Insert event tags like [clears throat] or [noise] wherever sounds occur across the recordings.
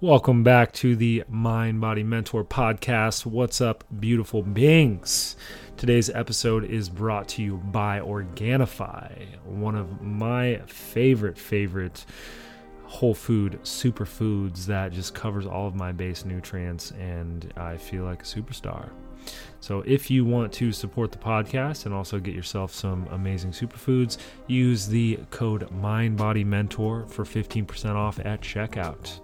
Welcome back to the Mind Body Mentor podcast. What's up, beautiful beings? Today's episode is brought to you by Organifi, one of my favorite, favorite whole food superfoods that just covers all of my base nutrients, and I feel like a superstar. So, if you want to support the podcast and also get yourself some amazing superfoods, use the code MindBodyMentor for 15% off at checkout.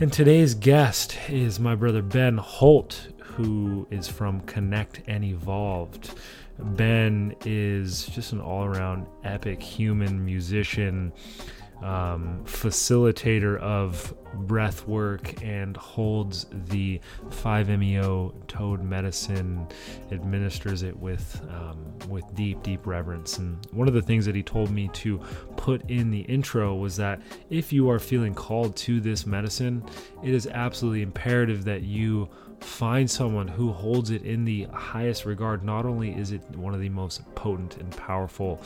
And today's guest is my brother Ben Holt, who is from Connect and Evolved. Ben is just an all around epic human musician um, facilitator of breath work and holds the 5-MeO toad medicine, administers it with um, with deep, deep reverence. And one of the things that he told me to put in the intro was that if you are feeling called to this medicine, it is absolutely imperative that you find someone who holds it in the highest regard. Not only is it one of the most potent and powerful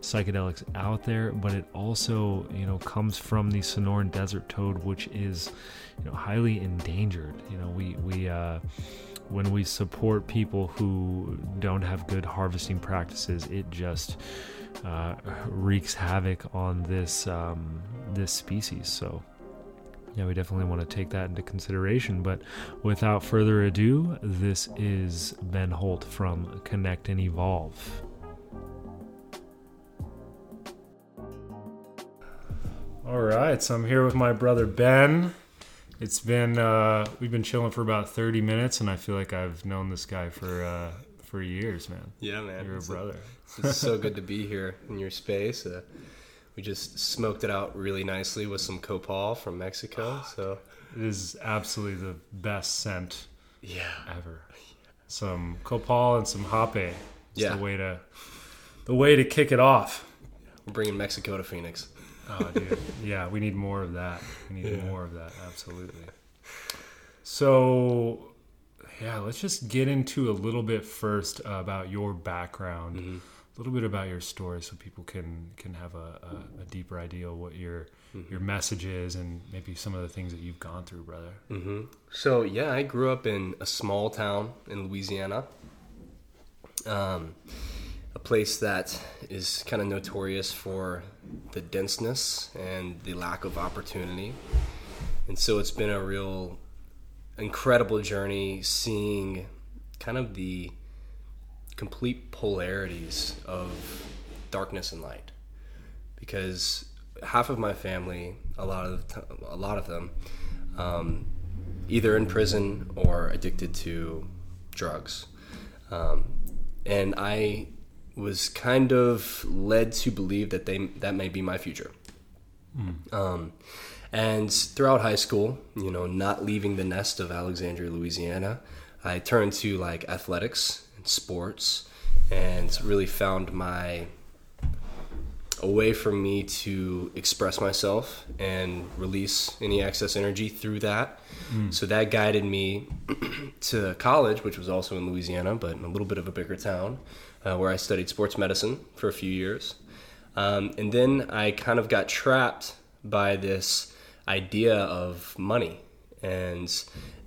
psychedelics out there, but it also, you know, comes from the Sonoran desert toad, which is, you know, highly endangered. You know, we we uh, when we support people who don't have good harvesting practices, it just uh, wreaks havoc on this um, this species. So yeah, we definitely want to take that into consideration. But without further ado, this is Ben Holt from Connect and Evolve. All right, so I'm here with my brother Ben. It's been uh, we've been chilling for about 30 minutes, and I feel like I've known this guy for uh, for years, man. Yeah, man. You're a it's brother. it's so good [laughs] to be here in your space. Uh, we just smoked it out really nicely with some copal from Mexico. So It is absolutely the best scent yeah, ever. Some copal and some hape. It's Yeah. the way to the way to kick it off. we're bringing Mexico to Phoenix. Oh, dude. yeah, we need more of that. We need Yeah. more of that. Absolutely. So, yeah, let's just get into a little bit first about your background, Mm-hmm. A little bit about your story, so people can can have a, a, a deeper idea of what your Mm-hmm. your message is, and maybe some of the things that you've gone through, brother. hmm So yeah, I grew up in a small town in Louisiana, um, a place that is kind of notorious for the denseness and the lack of opportunity, and so it's been a real incredible journey seeing kind of the complete polarities of darkness and light. Because half of my family a lot of a lot of them um, either in prison or addicted to drugs. Um, and I was kind of led to believe that they that may be my future. Um, and throughout high school, you know, not leaving the nest of Alexandria, Louisiana, I turned to like athletics and sports and really found my a way for me to express myself and release any excess energy through that. So that guided me [clears throat] to college, which was also in Louisiana, but in a little bit of a bigger town, uh, where I studied sports medicine for a few years. Um, and then I kind of got trapped by this idea of money and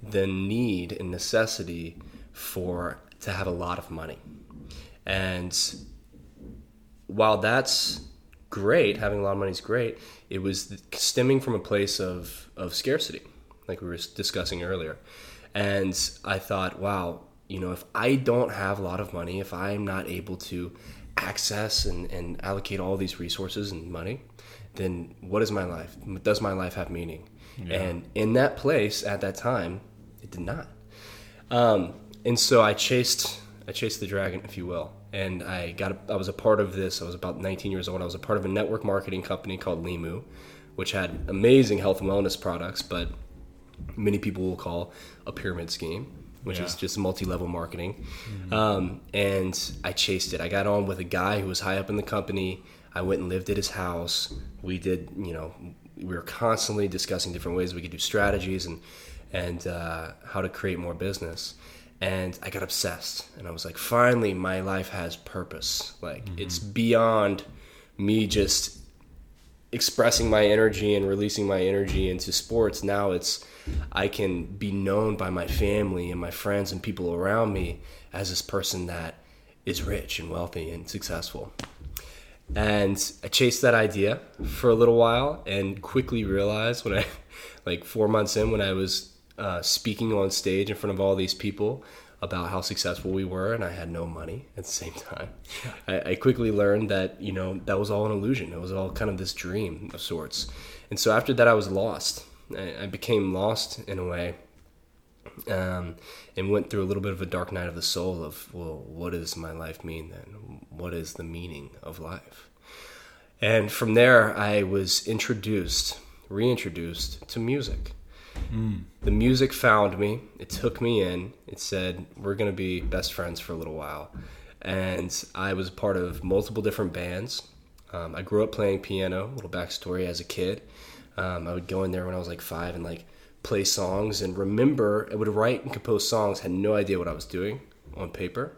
the need and necessity for to have a lot of money. And while that's great, having a lot of money is great, it was stemming from a place of, of scarcity, like we were discussing earlier. And I thought, wow, you know, if I don't have a lot of money, if I'm not able to access and, and allocate all these resources and money, then what is my life? Does my life have meaning? And in that place at that time, it did not. Um, and so I chased, I chased the dragon, if you will. And I got, a, I was a part of this. I was about 19 years old. I was a part of a network marketing company called Limu, which had amazing health and wellness products, but many people will call a pyramid scheme, which is just multi-level marketing. Um, and I chased it. I got on with a guy who was high up in the company. I went and lived at his house. We did, you know, we were constantly discussing different ways we could do strategies and and uh, how to create more business. And I got obsessed, and I was like, finally, my life has purpose. Like mm-hmm. it's beyond me just expressing my energy and releasing my energy into sports. Now it's I can be known by my family and my friends and people around me as this person that is rich and wealthy and successful. And I chased that idea for a little while and quickly realized when I, [laughs] like four months in, when I was uh, speaking on stage in front of all these people about how successful we were and I had no money [laughs] at the same time. I, I, quickly learned that, you know, that was all an illusion. It was all kind of this dream of sorts. And so after that, I was lost. I, I became lost in a way um, and went through a little bit of a dark night of the soul of, well, what does my life mean then? What is the meaning of life? And from there, I was introduced, reintroduced to music. Mm. The music found me. It took me in. It said, We're going to be best friends for a little while. And I was part of multiple different bands. Um, I grew up playing piano, little backstory as a kid. Um, I would go in there when I was like five and like play songs and remember, I would write and compose songs, had no idea what I was doing on paper.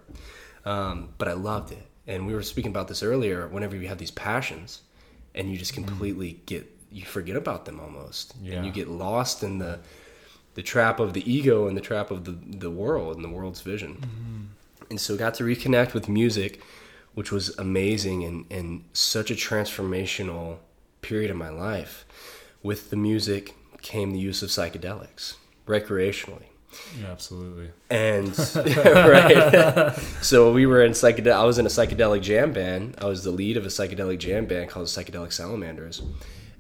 Um, but I loved it. And we were speaking about this earlier. Whenever you have these passions and you just mm. completely mm. get you forget about them almost, yeah. and you get lost in the the trap of the ego and the trap of the the world and the world's vision. Mm-hmm. And so, got to reconnect with music, which was amazing and and such a transformational period of my life. With the music came the use of psychedelics recreationally. Yeah, absolutely. And [laughs] [laughs] right, so we were in psychedelic. I was in a psychedelic jam band. I was the lead of a psychedelic jam band called the Psychedelic Salamanders,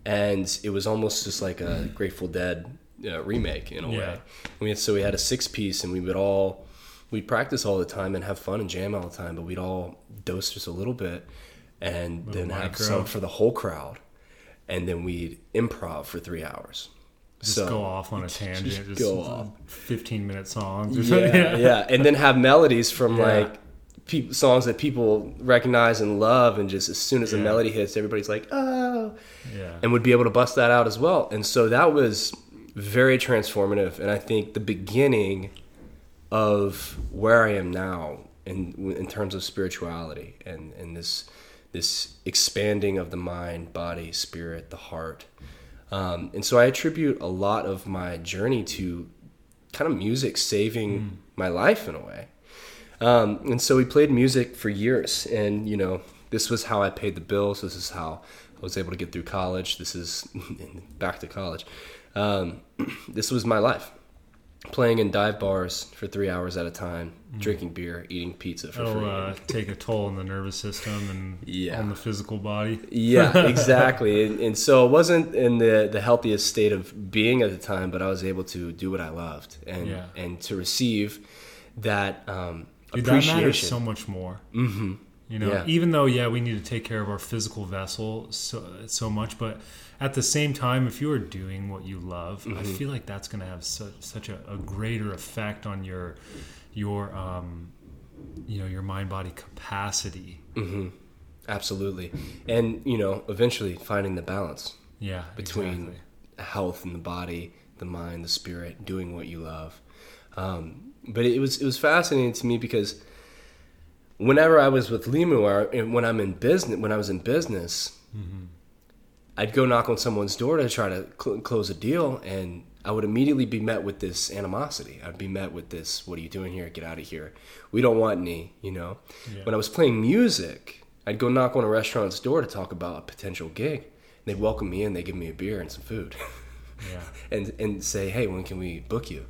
and it was almost just like a Grateful Dead uh, remake in a yeah. way. We had, so we had a six piece, and we would all we'd practice all the time and have fun and jam all the time, but we'd all dose just a little bit, and little then micro. have some for the whole crowd, and then we'd improv for three hours. Just so, go off on a [laughs] tangent. Just, just go off. Fifteen minute songs. Yeah, yeah, [laughs] yeah, and then have melodies from yeah. like pe- songs that people recognize and love, and just as soon as the melody hits, everybody's like, "Oh!" Yeah. And would be able to bust that out as well. And so that was very transformative, and I think the beginning of where I am now in in terms of spirituality and and this this expanding of the mind, body, spirit, the heart. Um, and so I attribute a lot of my journey to kind of music saving mm. my life in a way. Um, and so we played music for years, and you know, this was how I paid the bills. This is how I was able to get through college. This is [laughs] back to college. Um, [clears throat] this was my life playing in dive bars for three hours at a time, mm. drinking beer, eating pizza for It'll, free. Uh, take a toll on the nervous system and yeah. on the physical body. yeah, [laughs] exactly. And, and, so it wasn't in the, the healthiest state of being at the time, but I was able to do what I loved and yeah. and to receive that um, Dude, appreciation. That matters so much more. Mm-hmm. You know, yeah. even though yeah, we need to take care of our physical vessel so so much, but at the same time, if you are doing what you love, mm-hmm. I feel like that's going to have such, such a, a, greater effect on your your um, you know your mind body capacity. Mm-hmm. Absolutely, and you know, eventually finding the balance. Yeah, between exactly. health and the body, the mind, the spirit, doing what you love. Um, but it was it was fascinating to me because whenever I was with Limu, or when I'm in business, when I was in business. Mm-hmm I'd go knock on someone's door to try to cl- close a deal, and I would immediately be met with this animosity. I'd be met with this, "What are you doing here? Get out of here. We don't want any." You know. Yeah. When I was playing music, I'd go knock on a restaurant's door to talk about a potential gig. They'd welcome me in. they'd give me a beer and some food. yeah. [laughs] and and say, "Hey, when can we book you?"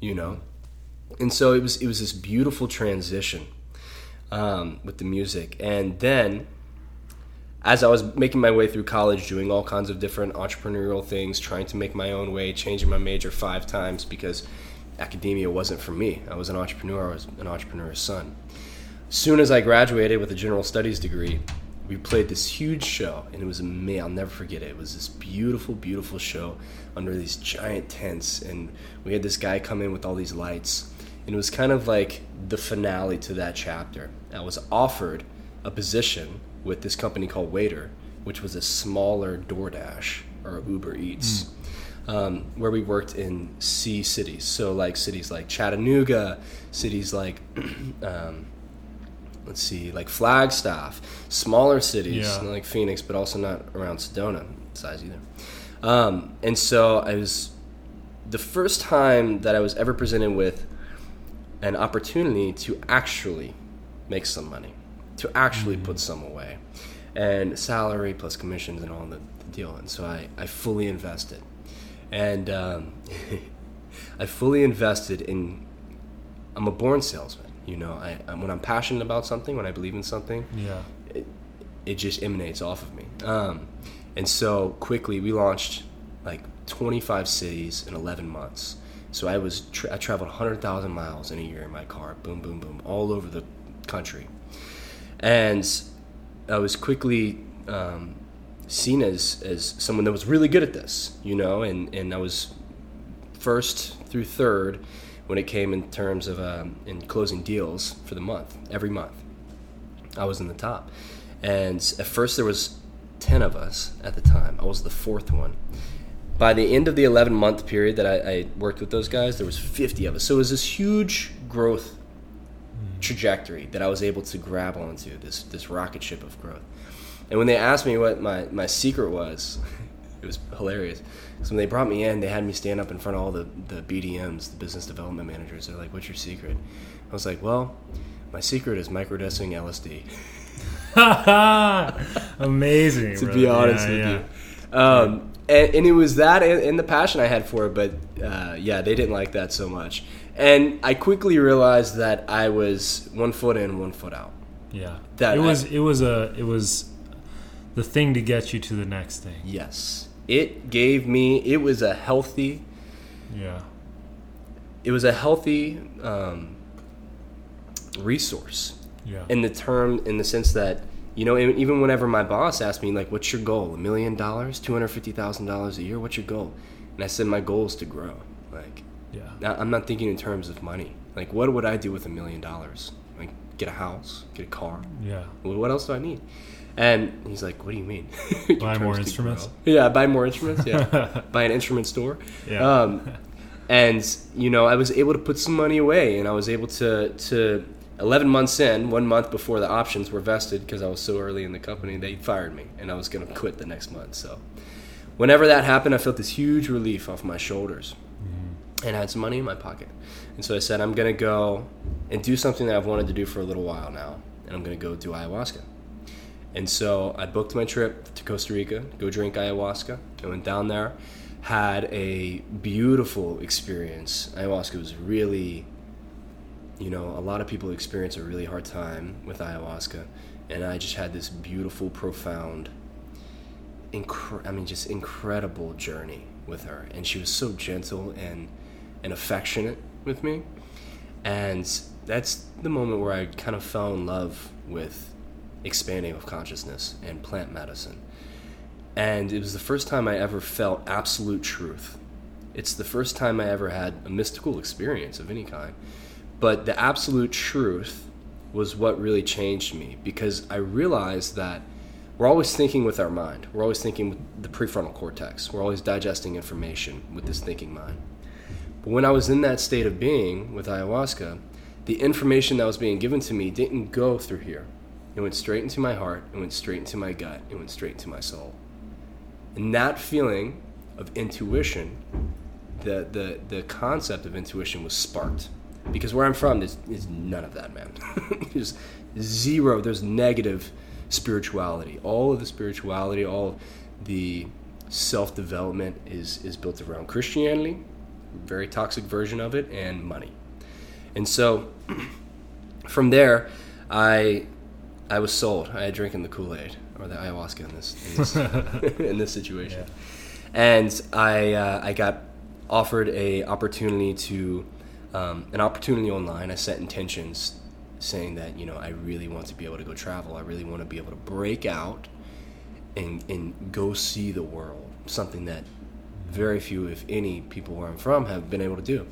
You know. And so it was it was this beautiful transition um, with the music, and then as I was making my way through college, doing all kinds of different entrepreneurial things, trying to make my own way, changing my major five times because academia wasn't for me. I was an entrepreneur, I was an entrepreneur's son. Soon as I graduated with a general studies degree, we played this huge show, and it was amazing. I'll never forget it. It was this beautiful, beautiful show under these giant tents, and we had this guy come in with all these lights, and it was kind of like the finale to that chapter. I was offered a position with this company called Waitr, which was a smaller DoorDash or Uber Eats. Mm. Um, where we worked in C cities, so like cities like Chattanooga, cities like [clears throat] um, let's see, like Flagstaff, smaller cities yeah. like Phoenix, but also not around Sedona. size either. Um, and so I was the first time that I was ever presented with an opportunity to actually make some money, to actually mm-hmm. put some away, and salary plus commissions and all the, the deal. And so I, I fully invested. And um, [laughs] I fully invested in, I'm a born salesman. You know, I, when I'm passionate about something, when I believe in something, yeah, it, it just emanates off of me. Um, and so quickly we launched like 25 cities in 11 months. So I was tra- I traveled 100,000 miles in a year in my car, boom, boom, boom, all over the country, and I was quickly um, seen as as someone that was really good at this, you know, and and I was first through third when it came in terms of um, in closing deals for the month every month. I was in the top, and at first there was ten of us at the time. I was the fourth one. By the end of the 11 month period that I, I worked with those guys, there was 50 of us. So it was this huge growth trajectory that I was able to grab onto this this rocket ship of growth. And when they asked me what my, my secret was, [laughs] it was hilarious. So when they brought me in, they had me stand up in front of all the, the BDMs, the business development managers. They're like, "What's your secret?" I was like, "Well, my secret is microdosing LSD." [laughs] Amazing. [laughs] to be honest yeah, with yeah. you. Um, and, and, it was that and, and, the passion I had for it, but uh, yeah, they didn't like that so much. And I quickly realized that I was one foot in, one foot out. Yeah, that it was I, it was a it was the thing to get you to the next thing. Yes, it gave me. It was a healthy. Yeah. It was a healthy um, resource. Yeah. In the term, in the sense that you know, even whenever my boss asked me like, "What's your goal? A million dollars? Two hundred fifty thousand dollars a year? What's your goal?" And I said, "My goal is to grow." Like, yeah. I'm not thinking in terms of money. Like, what would I do with a million dollars? Like, get a house, get a car. Yeah. What else do I need? And he's like, "What do you mean? [laughs] buy more instruments? Yeah, buy more instruments. Yeah, [laughs] buy an instrument store. Yeah. Um, and you know, I was able to put some money away, and I was able to to 11 months in, one month before the options were vested, because I was so early in the company, they fired me, and I was going to quit the next month. So, whenever that happened, I felt this huge relief off my shoulders mm-hmm. and I had some money in my pocket. And so I said, I'm going to go and do something that I've wanted to do for a little while now, and I'm going to go do ayahuasca. And so I booked my trip to Costa Rica, go drink ayahuasca. I went down there, had a beautiful experience. Ayahuasca was really, you know, a lot of people experience a really hard time with ayahuasca, and I just had this beautiful, profound, incre- I mean, just incredible journey with her. And she was so gentle and and affectionate with me. And that's the moment where I kind of fell in love with expanding of consciousness and plant medicine. And it was the first time I ever felt absolute truth. It's the first time I ever had a mystical experience of any kind. But the absolute truth was what really changed me because I realized that we're always thinking with our mind. We're always thinking with the prefrontal cortex. We're always digesting information with this thinking mind. But when I was in that state of being with ayahuasca, the information that was being given to me didn't go through here. It went straight into my heart, it went straight into my gut, it went straight into my soul. And that feeling of intuition, the, the, the concept of intuition was sparked. Because where I'm from, there's, there's none of that, man. [laughs] there's zero, there's negative spirituality. All of the spirituality, all of the self development is, is built around Christianity very toxic version of it, and money. And so [clears throat] from there, I I was sold. I had drinking the Kool Aid or the ayahuasca in this in this, [laughs] in this situation, yeah. and I uh, I got offered a opportunity to um, an opportunity online. I set intentions saying that you know I really want to be able to go travel. I really want to be able to break out and and go see the world. Something that very few, if any, people where I'm from have been able to do.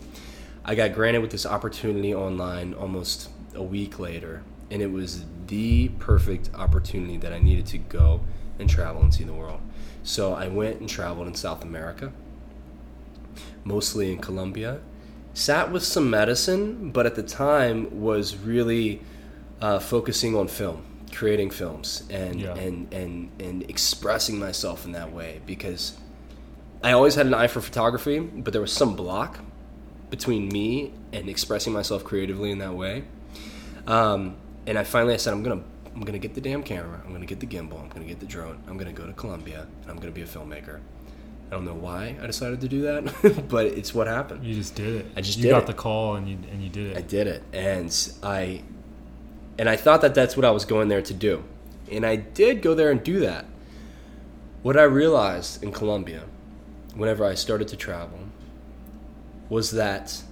I got granted with this opportunity online almost a week later, and it was the perfect opportunity that I needed to go and travel and see the world. So I went and traveled in South America, mostly in Colombia. Sat with some medicine, but at the time was really uh, focusing on film, creating films and Yeah. and and and expressing myself in that way because I always had an eye for photography, but there was some block between me and expressing myself creatively in that way. Um, and I finally I said I'm gonna I'm gonna get the damn camera. I'm gonna get the gimbal. I'm gonna get the drone. I'm gonna go to Colombia and I'm gonna be a filmmaker. I don't know why I decided to do that, [laughs] but it's what happened. You just did it. I just you got it. the call and you and you did it. I did it, and I and I thought that that's what I was going there to do, and I did go there and do that. What I realized in Colombia, whenever I started to travel, was that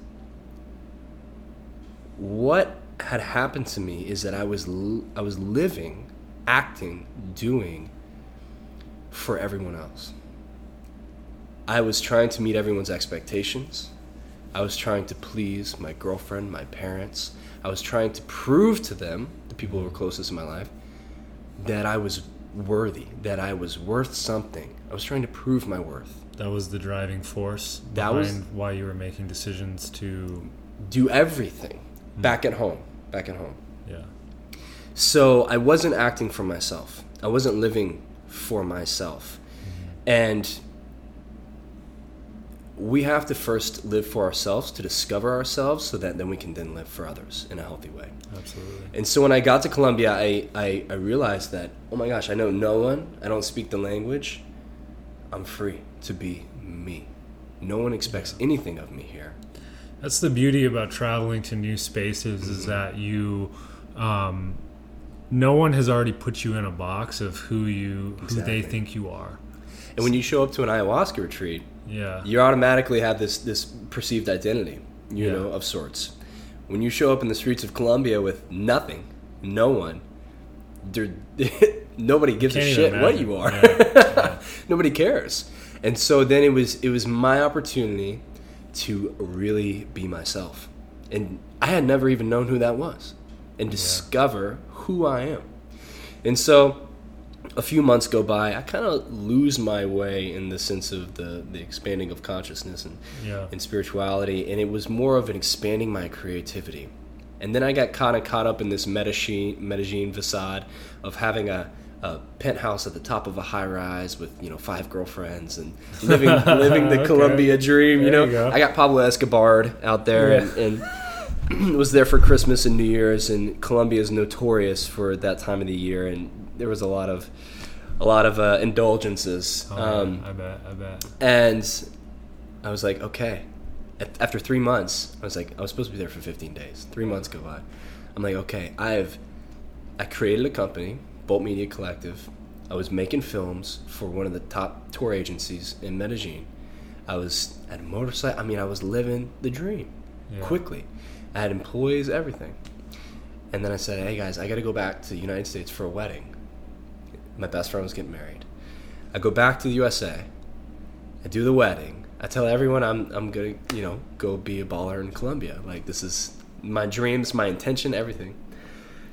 what had happened to me is that I was I was living, acting, doing for everyone else. I was trying to meet everyone's expectations. I was trying to please my girlfriend, my parents. I was trying to prove to them, the people who were closest in my life, that I was worthy, that I was worth something. I was trying to prove my worth. That was the driving force That behind was- why you were making decisions to Do everything hmm. back at home, back at home. yeah. So I wasn't acting for myself. I wasn't living for myself. Mm-hmm. And we have to first live for ourselves to discover ourselves so that then we can then live for others in a healthy way. Absolutely. And so when I got to Colombia, I, I, I realized that, oh my gosh, I know no one, I don't speak the language, I'm free to be me. No one expects anything of me here. That's the beauty about traveling to new spaces Mm-hmm. is that you, um, no one has already put you in a box of who you who they think you are. And when you show up to an ayahuasca retreat, Yeah. you automatically have this this perceived identity, you Yeah. know, of sorts. When you show up in the streets of Colombia with nothing, no one, [laughs] nobody gives a shit what you are. Yeah. [laughs] nobody cares. And so then it was it was my opportunity to really be myself. And I had never even known who that was and discover who I am. And so a few months go by, I kind of lose my way in the sense of the, the expanding of consciousness and, Yeah. and spirituality. And it was more of an expanding my creativity. And then I got kind of caught up in this Medellin, Medellin facade of having a, a penthouse at the top of a high rise with you know five girlfriends and living [laughs] living the Okay. Colombia dream. You know, you go. I got Pablo Escobar out there Yeah. and, and [clears throat] was there for Christmas and New Year's. And Colombia is notorious for that time of the year, and there was a lot of a lot of uh, indulgences. Oh, um. I bet. I bet. and I was like, okay. After three months, I was like, I was supposed to be there for 15 days. Three months go by. I'm like, okay, I've, I created a company, Bolt Media Collective. I was making films for one of the top tour agencies in Medellin. I was at a motorcycle. I mean, I was living the dream Yeah. quickly. I had employees, everything. And then I said, hey guys, I got to go back to the United States for a wedding. My best friend was getting married. I go back to the USA. I do the wedding. I tell everyone I'm I'm gonna you know go be a baller in Colombia. Like this is my dreams, my intention, everything.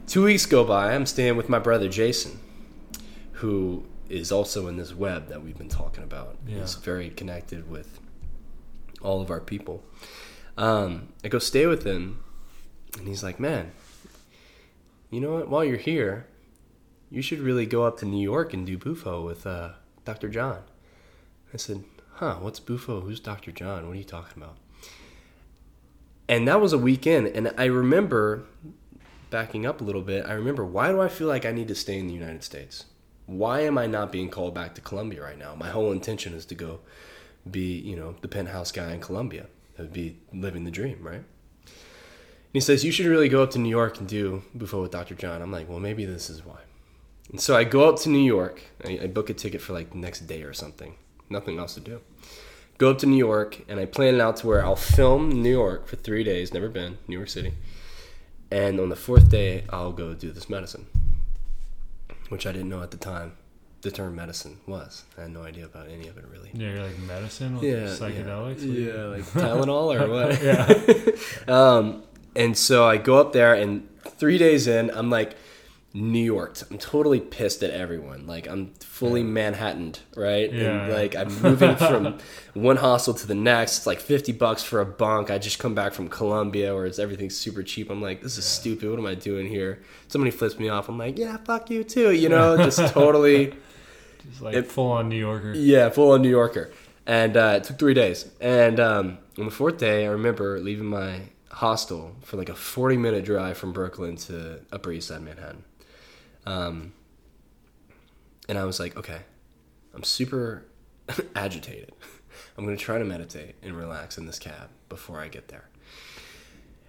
Two weeks go by. I'm staying with my brother Jason, who is also in this web that we've been talking about. Yeah. He's very connected with all of our people. Um, I go stay with him, and he's like, "Man, you know what? While you're here, you should really go up to New York and do Bufo with uh, Dr. John." I said, "Huh? What's Bufo? Who's Dr. John? What are you talking about?" And that was a weekend, and I remember backing up a little bit. I remember why do I feel like I need to stay in the United States? Why am I not being called back to Colombia right now? My whole intention is to go be, you know, the penthouse guy in Colombia. That would be living the dream, right? And he says, You should really go up to New York and do Bufo with Dr. John. I'm like, Well, maybe this is why. And so I go up to New York. I, I book a ticket for like the next day or something. Nothing else to do. Go up to New York and I plan it out to where I'll film New York for three days, never been, New York City. And on the fourth day, I'll go do this medicine, which I didn't know at the time the term medicine was. I had no idea about any of it really. Yeah, you're like medicine, Yeah, psychedelics. Yeah, like [laughs] Tylenol or what? yeah. [laughs] Um, and so I go up there, and three days in, I'm like, New York. I'm totally pissed at everyone. Like I'm fully Manhattaned, right? Yeah. And like I'm [laughs] moving from one hostel to the next. It's like 50 bucks for a bunk. I just come back from Colombia where it's everything's super cheap. I'm like, this is stupid. What am I doing here? Somebody flips me off. I'm like, yeah, fuck you too. You know, just totally, [laughs] Just like It- full on New Yorker. yeah, full on New Yorker. And uh, it took three days. And um, on the fourth day, I remember leaving my hostel for like a 40 minute drive from Brooklyn to Upper East Side Manhattan. Um, and I was like, okay, I'm super [laughs] agitated. [laughs] I'm going to try to meditate and relax in this cab before I get there.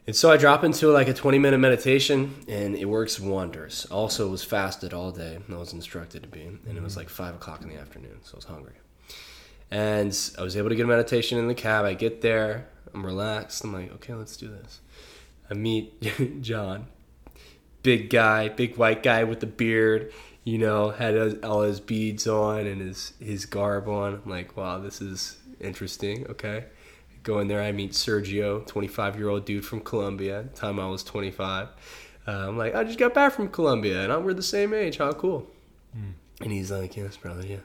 And so I drop into like a 20 minute meditation and it works wonders. Also, was fasted all day. I was instructed to be. And it was like five o'clock in the afternoon, so I was hungry. And I was able to get a meditation in the cab. I get there, I'm relaxed. I'm like, okay, let's do this. I meet [laughs] John, big guy, big white guy with the beard. You know, had all his beads on and his his garb on. I'm like, wow, this is interesting. Okay, go in there. I meet Sergio, 25 year old dude from Colombia. Time I was 25. Uh, I'm like, I just got back from Colombia, and I'm, we're the same age. How cool. And he's like, yes, brother, yes.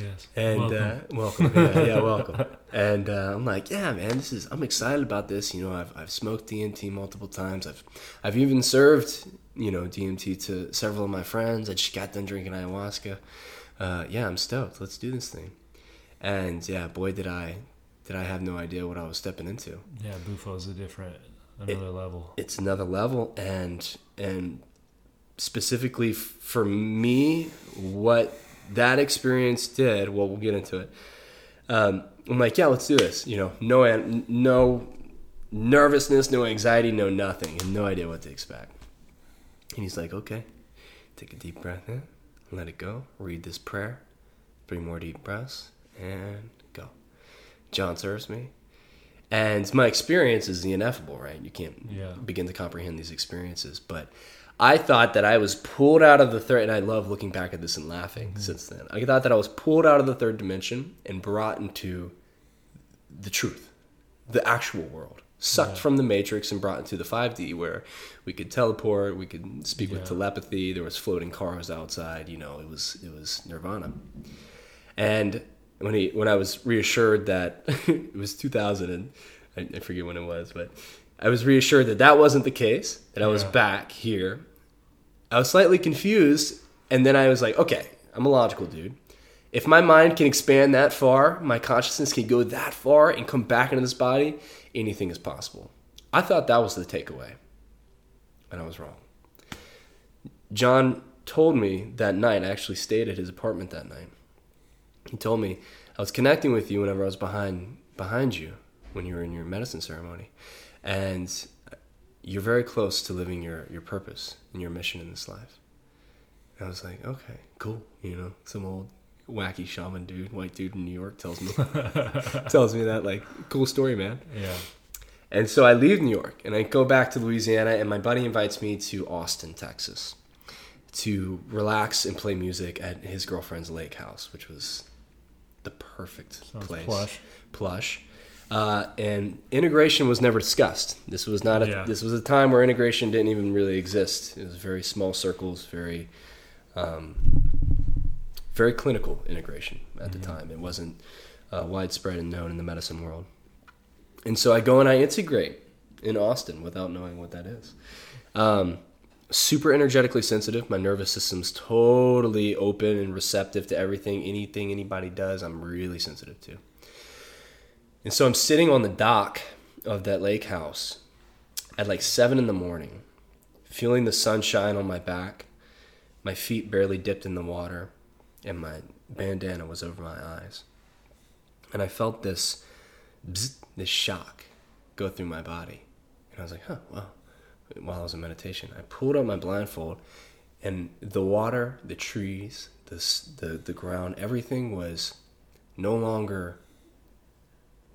Yes. And Welcome. uh, welcome, yeah, yeah, welcome. [laughs] And uh, I'm like, yeah, man, this is. I'm excited about this. You know, I've I've smoked DMT multiple times. I've I've even served you know DMT to several of my friends. I just got done drinking ayahuasca. Uh, yeah, I'm stoked. Let's do this thing. And yeah, boy, did I did I have no idea what I was stepping into. yeah, Bufo's a different, another level. It's another level, and and specifically for me, what that experience did. Well, we'll get into it. Um, I'm like, yeah, let's do this. You know, no, no nervousness, no anxiety, no nothing, and no idea what to expect. And he's like, okay, take a deep breath in, let it go, read this prayer, three more deep breaths, and go. John serves me. And my experience is the ineffable, right? You can't Yeah. begin to comprehend these experiences. But I thought that I was pulled out of the third, and I love looking back at this and laughing mm-hmm. since then. I thought that I was pulled out of the third dimension and brought into the truth, the actual world, sucked from the matrix and brought into the 5D where we could teleport, we could speak with telepathy, there was floating cars outside, you know, it was it was nirvana. And when he when I was reassured that [laughs] it was 2000 and I, I forget when it was, but I was reassured that that wasn't the case, that I was Yeah. back here. I was slightly confused, and then I was like, okay, I'm a logical dude. If my mind can expand that far, my consciousness can go that far and come back into this body, anything is possible. I thought that was the takeaway, and I was wrong. John told me that night, I actually stayed at his apartment that night. He told me I was connecting with you whenever I was behind behind you when you were in your medicine ceremony, and you're very close to living your your purpose and your mission in this life. And I was like, okay, cool. You know, some old wacky shaman dude, white dude in New York tells me [laughs] tells me that like cool story, man. Yeah. And so I leave New York and I go back to Louisiana, and my buddy invites me to Austin, Texas, to relax and play music at his girlfriend's lake house, which was the perfect Sounds place. plush. Plush. Uh, and integration was never discussed. This was not a. Yeah. This was a time where integration didn't even really exist. It was very small circles, very, um, very clinical integration at the time. It wasn't uh, widespread and known in the medicine world. And so I go and I integrate in Austin without knowing what that is. Um, super energetically sensitive. My nervous system's totally open and receptive to everything, anything anybody does. I'm really sensitive to. And so I'm sitting on the dock of that lake house at like seven in the morning, feeling the sunshine on my back. My feet barely dipped in the water, and my bandana was over my eyes. And I felt this bzz, this shock go through my body. And I was like, huh, wow. While I was in meditation, I pulled up my blindfold, and the water, the trees, the, the, the ground, everything was no longer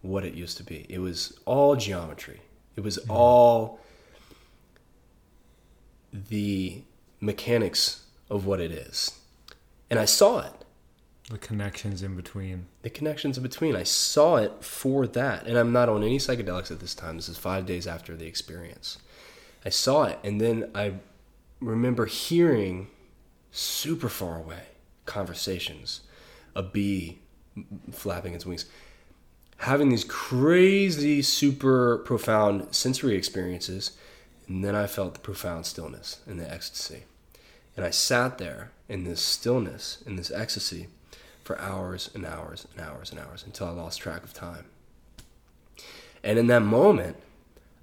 what it used to be. It was all geometry, it was mm-hmm. all the mechanics of what it is. And I saw it The connections in between. the connections in between. I saw it for that. And I'm not on any psychedelics at this time. This is five days after the experience. I saw it. And then I remember hearing super far away conversations, a bee flapping its wings, having these crazy, super profound sensory experiences. And then I felt the profound stillness and the ecstasy. And I sat there in this stillness, in this ecstasy, for hours and hours and hours and hours until I lost track of time. And in that moment,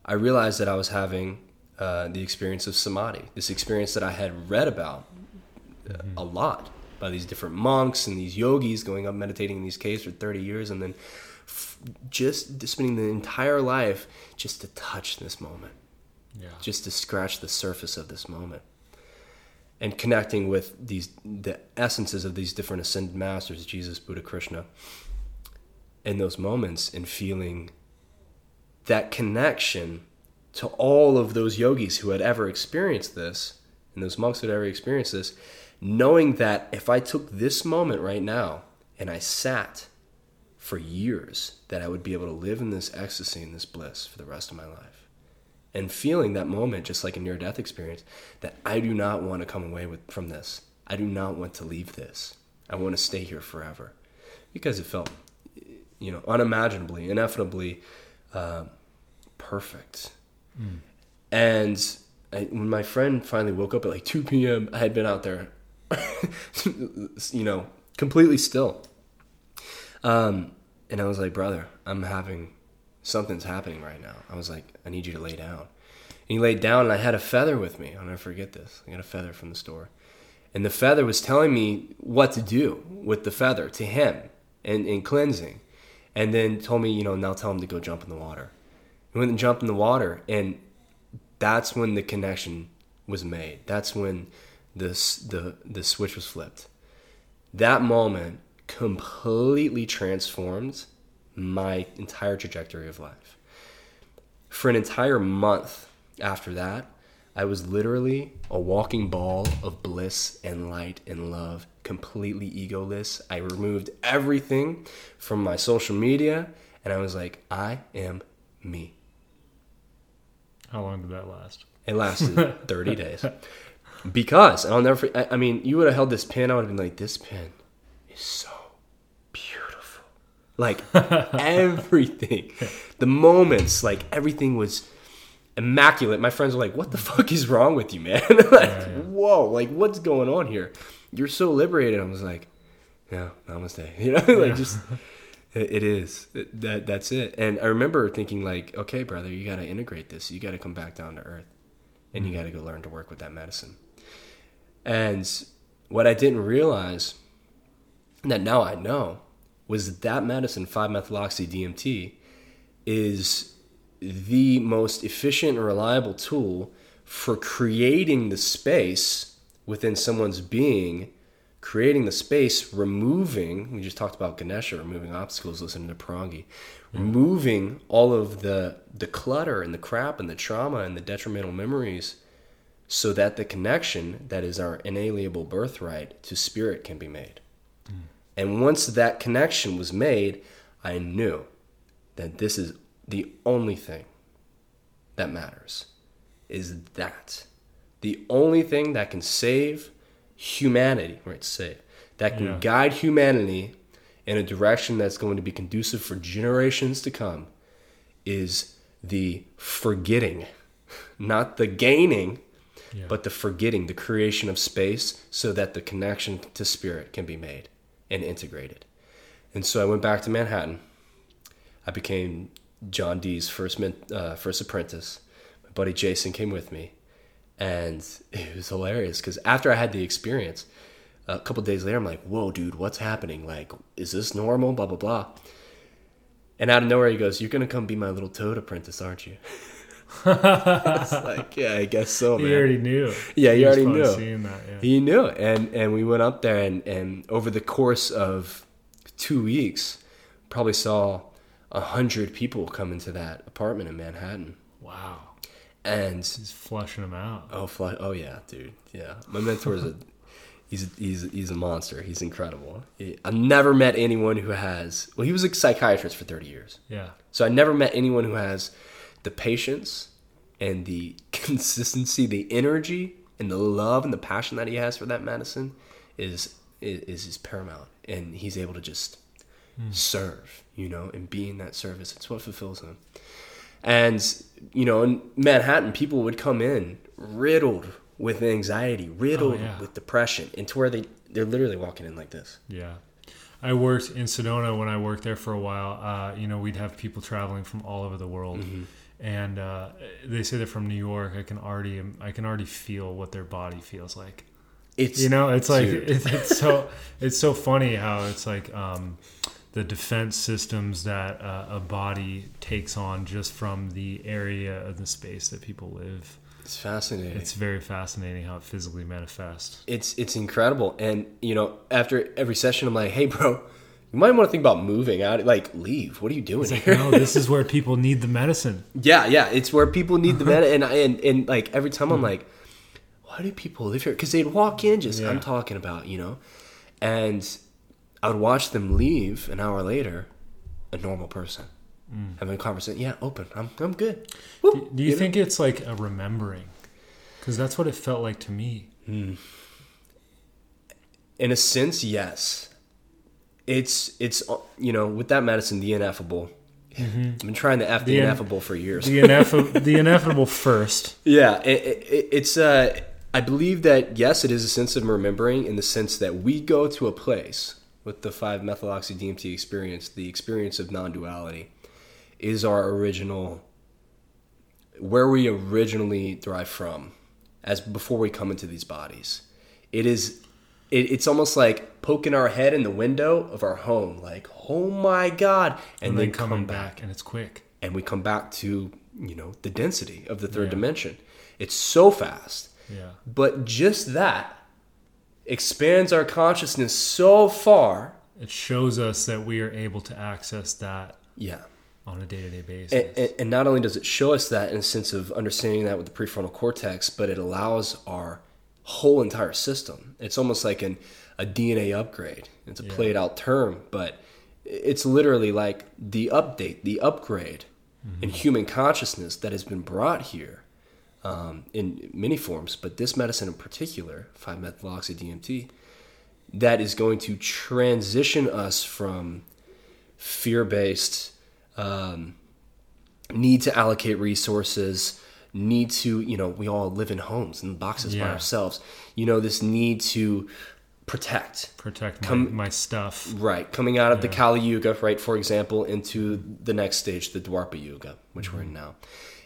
I realized that I was having uh, the experience of samadhi, this experience that I had read about mm-hmm. a lot by these different monks and these yogis going up meditating in these caves for 30 years and then f- just spending the entire life just to touch this moment, yeah. just to scratch the surface of this moment and connecting with these the essences of these different ascended masters jesus buddha krishna in those moments and feeling that connection to all of those yogis who had ever experienced this and those monks who had ever experienced this knowing that if i took this moment right now and i sat for years that i would be able to live in this ecstasy and this bliss for the rest of my life and feeling that moment just like a near death experience that I do not want to come away with from this. I do not want to leave this. I want to stay here forever because it felt you know unimaginably ineffably uh, perfect. Mm. And I, when my friend finally woke up at like 2 p.m., I had been out there, [laughs] you know, completely still. Um, and I was like, brother, I'm having something's happening right now. I was like, I need you to lay down. And he laid down, and I had a feather with me. I'll never forget this. I got a feather from the store. And the feather was telling me what to do with the feather to him and in cleansing. And then told me, you know, now tell him to go jump in the water. He went and jumped in the water, and that's when the connection was made. That's when this the the switch was flipped. That moment completely transformed my entire trajectory of life. For an entire month after that, I was literally a walking ball of bliss and light and love, completely egoless. I removed everything from my social media and I was like, I am me. How long did that last? It lasted [laughs] 30 days. Because, and I'll never, I, I mean, you would have held this pin, I would have been like, this pin is so like [laughs] everything, the moments, like everything was immaculate. My friends were like, "What the fuck is wrong with you, man?" [laughs] like, yeah, yeah. whoa, like what's going on here? You're so liberated. I was like, "Yeah, namaste." [laughs] You know, like yeah. just it, it is it, that that's it. And I remember thinking like, "Okay, brother, you got to integrate this. You got to come back down to earth, and mm-hmm. you got to go learn to work with that medicine." And what I didn't realize that now I know was that medicine, 5-methyloxy DMT, is the most efficient and reliable tool for creating the space within someone's being, creating the space, removing, we just talked about Ganesha, removing obstacles, listening to Parangi, mm-hmm. removing all of the, the clutter and the crap and the trauma and the detrimental memories so that the connection that is our inalienable birthright to spirit can be made. And once that connection was made, I knew that this is the only thing that matters. Is that the only thing that can save humanity, right? Save that can yeah. guide humanity in a direction that's going to be conducive for generations to come is the forgetting, not the gaining, yeah. but the forgetting, the creation of space so that the connection to spirit can be made and integrated. And so I went back to Manhattan. I became John Dee's first uh, first apprentice. My buddy Jason came with me, and it was hilarious because after I had the experience, a couple days later, I'm like, "Whoa, dude, what's happening? Like, is this normal?" Blah blah blah. And out of nowhere, he goes, "You're gonna come be my little toad apprentice, aren't you?" [laughs] it's like, yeah, I guess so, [laughs] man. He already knew. Yeah, he, he already knew. That, yeah. He knew, and and we went up there, and and over the course of two weeks, probably saw a hundred people come into that apartment in Manhattan. Wow. And he's flushing them out. Oh, flush! Oh yeah, dude. Yeah, my mentor is a. He's, he's, he's a monster. He's incredible. He, I've never met anyone who has. Well, he was a psychiatrist for 30 years. Yeah. So I never met anyone who has the patience and the [laughs] consistency, the energy and the love and the passion that he has for that medicine is is, is paramount, and he's able to just serve, you know, and be in that service. It's what fulfills him. And you know, in Manhattan, people would come in riddled with anxiety, riddled Oh, yeah. with depression, and to where they they're literally walking in like this. Yeah. I worked in Sedona when I worked there for a while. Uh, you know, we'd have people traveling from all over the world, and uh, they say they're from New York. I can already, I can already feel what their body feels like. It's You know, it's like it's, it's so it's so funny how it's like um, the defense systems that uh, a body takes on just from the area of the space that people live. it's fascinating. It's very fascinating how it physically manifests. it's it's incredible. And you know, after every session, I'm like, hey, bro, you might want to think about moving out. Like, leave. What are you doing like, here? no, this is where people need the medicine. [laughs] Yeah, yeah, it's where people need the uh-huh. med, and and and like every time I'm hmm. like, why do people live here? Because they'd walk in, just Yeah. I'm talking about, you know, and I would watch them leave an hour later, a normal person hmm. having a conversation. Yeah, open. I'm I'm good. Woo, Do you think it's like a remembering? Because that's what it felt like to me. Hmm. In a sense, yes. It's it's uh, you know with that medicine, the ineffable. I've been trying to f the, The in- ineffable for years. The, ineffa- the ineffable [laughs] first. Yeah, it, it, it's. Uh, I believe that yes, it is a sense of remembering in the sense that we go to a place with the five methyloxy DMT experience. The experience of non-duality is our original, where we originally derive from, as before we come into these bodies. It is. It, it's almost like poking our head in the window of our home, like, oh my god, and, And, then then coming come back, back and it's quick. and we come back to you know the density of the third Yeah. dimension it's so fast Yeah. but just that expands our consciousness so far It shows us that we are able to access that yeah on a day to day basis. and, and, and not only does it show us that in a sense of understanding that with the prefrontal cortex but it allows our whole entire system. It's almost like an, a dna upgrade. It's a Yeah. played out term but it's literally like the update the upgrade in human consciousness that has been brought here um, in many forms but this medicine in particular 5-methyloxy dmt that is going to transition us from fear-based um, need to allocate resources need to you know we all live in homes and boxes by ourselves. You know this need to protect. Protect my, come- my stuff. right. Coming out of the kali yuga right for example into the next stage the Dwapara Yuga which we're in mm-hmm. now.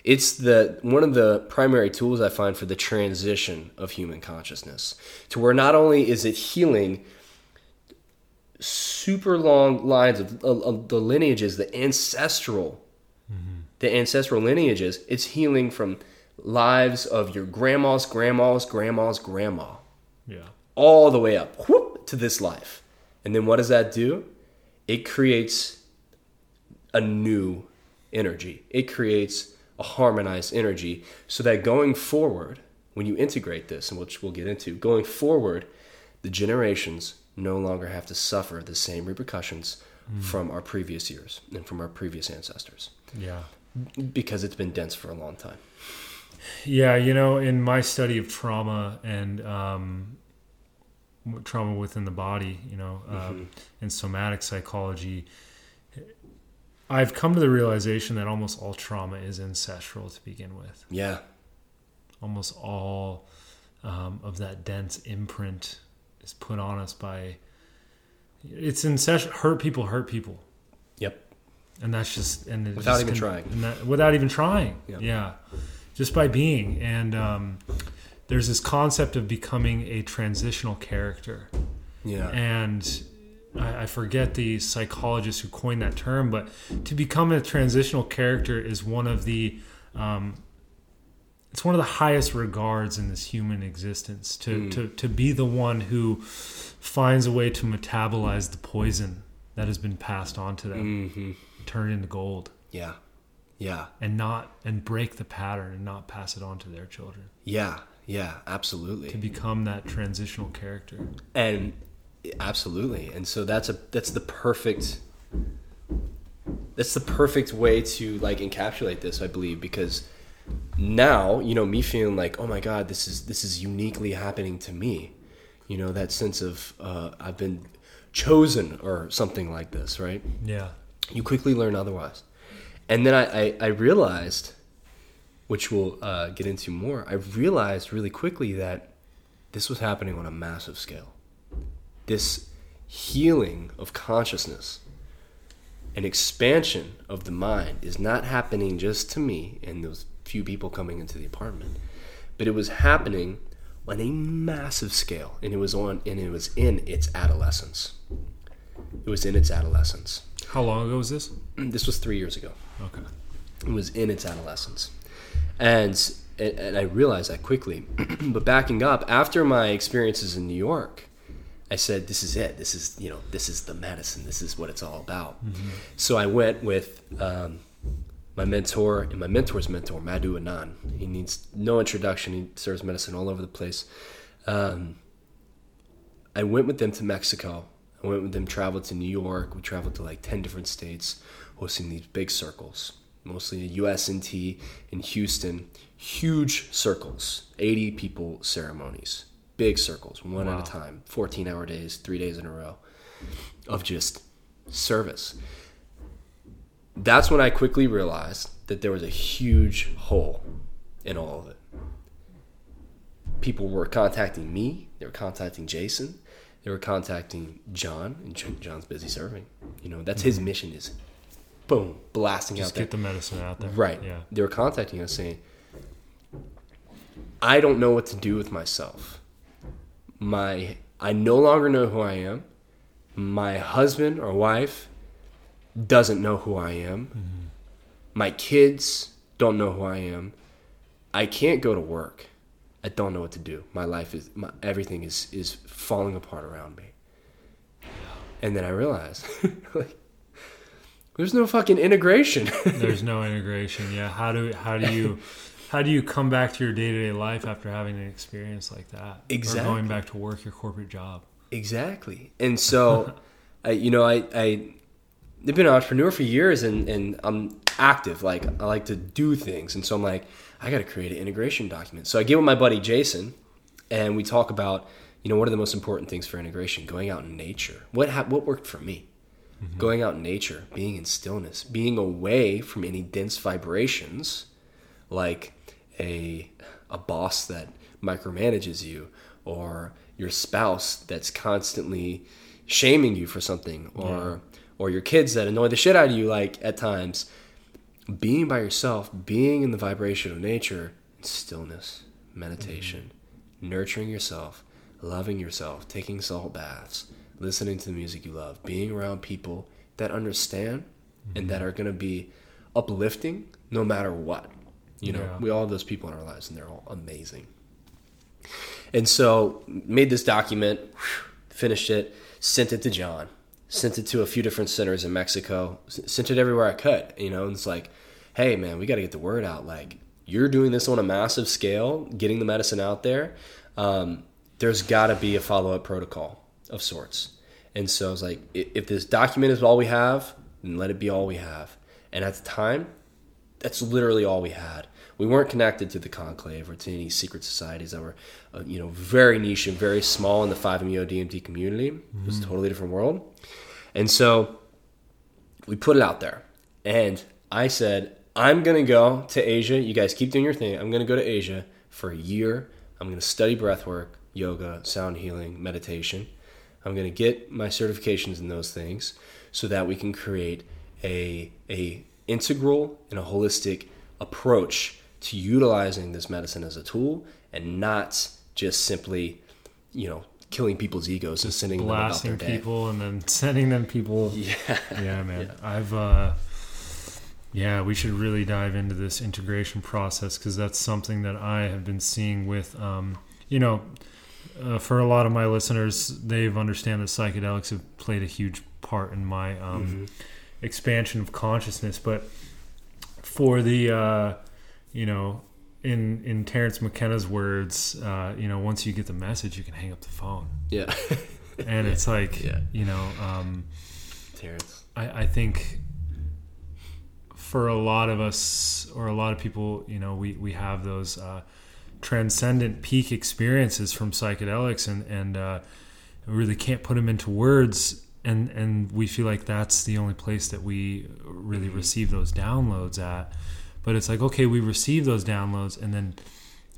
It's the one of the primary tools i find for the transition of human consciousness to where not only is it healing super long lines of, of, of the lineages the ancestral mm-hmm. The ancestral lineages it's healing from lives of your grandma's grandma's grandma's grandma Yeah. all the way up whoop, to this life. And then what does that do? It creates a new energy. It creates a harmonized energy so that going forward, when you integrate this, and which we'll get into, going forward, the generations no longer have to suffer the same repercussions mm. from our previous years and from our previous ancestors Yeah. Because it's been dense for a long time. Yeah, you know, in my study of trauma and um, trauma within the body, you know, um, in somatic psychology, I've come to the realization that almost all trauma is ancestral to begin with. Yeah. Almost all um, of that dense imprint is put on us by it's ancestral. Hurt people hurt people. And that's just and it Without just even can- trying. and that, without even trying. Yeah. yeah. Just by being. And um, there's this concept of becoming a transitional character. Yeah. and I, I forget the psychologist who coined that term but to become a transitional character is one of the um, it's one of the highest regards in this human existence to, to, to be the one who finds a way to metabolize the poison that has been passed on to them. Hmm turn into gold Yeah. Yeah. and not and break the pattern and not pass it on to their children Yeah. Yeah. Absolutely. to become that transitional character and absolutely and so that's a that's the perfect that's the perfect way to like encapsulate this i believe because now, you know, me feeling like, oh my God, this is this is uniquely happening to me. You know, that sense of uh, I've been chosen or something like this, right? Yeah. You quickly learn otherwise. And then I, I, I realized, which we'll uh, get into more, I realized really quickly that this was happening on a massive scale. This healing of consciousness an expansion of the mind is not happening just to me and those few people coming into the apartment, but it was happening on a massive scale, and it was on and it was in its adolescence. It was in its adolescence. How long ago was this? [clears throat] This was three years ago. Okay. It was in its adolescence, and and I realized that quickly. [clears throat] but backing up, after my experiences in New York, I said, "This is it. This is you know this is the medicine. This is what it's all about." Mm-hmm. So I went with um, my mentor and my mentor's mentor, Madhu Anand. He needs no introduction. He serves medicine all over the place. Um, I went with them to Mexico. I went with them, traveled to New York. We traveled to like 10 different states, hosting these big circles, mostly Austin in Houston. Huge circles, 80 people ceremonies, big circles, one wow. at a time, 14 hour days, three days in a row of just service that's when I quickly realized that there was a huge hole in all of it. People were contacting me, they were contacting Jason, they were contacting John, and John's busy serving. You know, that's mm-hmm. his mission is boom, blasting Just out there. get the medicine out there. Right. Yeah. They were contacting us saying, I don't know what to do with myself. My I no longer know who I am. My husband or wife doesn't know who I am. Mm-hmm. My kids don't know who I am. I can't go to work. I don't know what to do. My life is my, everything is is falling apart around me. And then I realized [laughs] like there's no fucking integration. [laughs] there's no integration. Yeah, how do how do you how do you come back to your day-to-day life after having an experience like that? Exactly. Or going back to work your corporate job. Exactly. And so [laughs] I you know, I I I've been an entrepreneur for years and, and I'm active. Like I like to do things. And so I'm like, I got to create an integration document. So I get with my buddy Jason and we talk about, you know, what are the most important things for integration? Going out in nature. What, ha- what worked for me? Mm-hmm. Going out in nature, being in stillness, being away from any dense vibrations like a, a boss that micromanages you or your spouse that's constantly shaming you for something or yeah or your kids that annoy the shit out of you like at times being by yourself being in the vibration of nature stillness meditation mm-hmm. nurturing yourself loving yourself taking salt baths listening to the music you love being around people that understand mm-hmm. and that are going to be uplifting no matter what you know yeah. we all have those people in our lives and they're all amazing and so made this document finished it sent it to john sent it to a few different centers in Mexico, sent it everywhere I could, you know, and it's like, hey man, we got to get the word out. Like you're doing this on a massive scale, getting the medicine out there. Um, there's got to be a follow up protocol of sorts. And so I was like, if this document is all we have, then let it be all we have. And at the time, that's literally all we had. We weren't connected to the conclave or to any secret societies that were, uh, you know, very niche and very small in the 5-MeO DMT community. Mm-hmm. It was a mm-hmm. totally different world. And so we put it out there. And I said, I'm going to go to Asia. You guys keep doing your thing. I'm going to go to Asia for a year. I'm going to study breathwork, yoga, sound healing, meditation. I'm going to get my certifications in those things so that we can create a, a integral and a holistic approach to utilizing this medicine as a tool and not just simply, you know, killing people's egos and sending blasting them about their people and then [laughs] sending them people. [laughs] Yeah, yeah, man. Yeah. I've uh, yeah, we should really dive into this integration process because that's something that I have been seeing with, um, you know, uh, for a lot of my listeners, they've understand that psychedelics have played a huge part in my um, mm-hmm. expansion of consciousness, but for the uh, you know in in Terence McKenna's words, uh, you know, once you get the message, you can hang up the phone. Yeah. [laughs] and it's like, yeah. you know, um, Terence. I, I think for a lot of us or a lot of people, you know, we we have those uh, transcendent peak experiences from psychedelics, and and uh, we really can't put them into words, and and we feel like that's the only place that we really Mm-hmm. receive those downloads at. But it's like okay, we receive those downloads, and then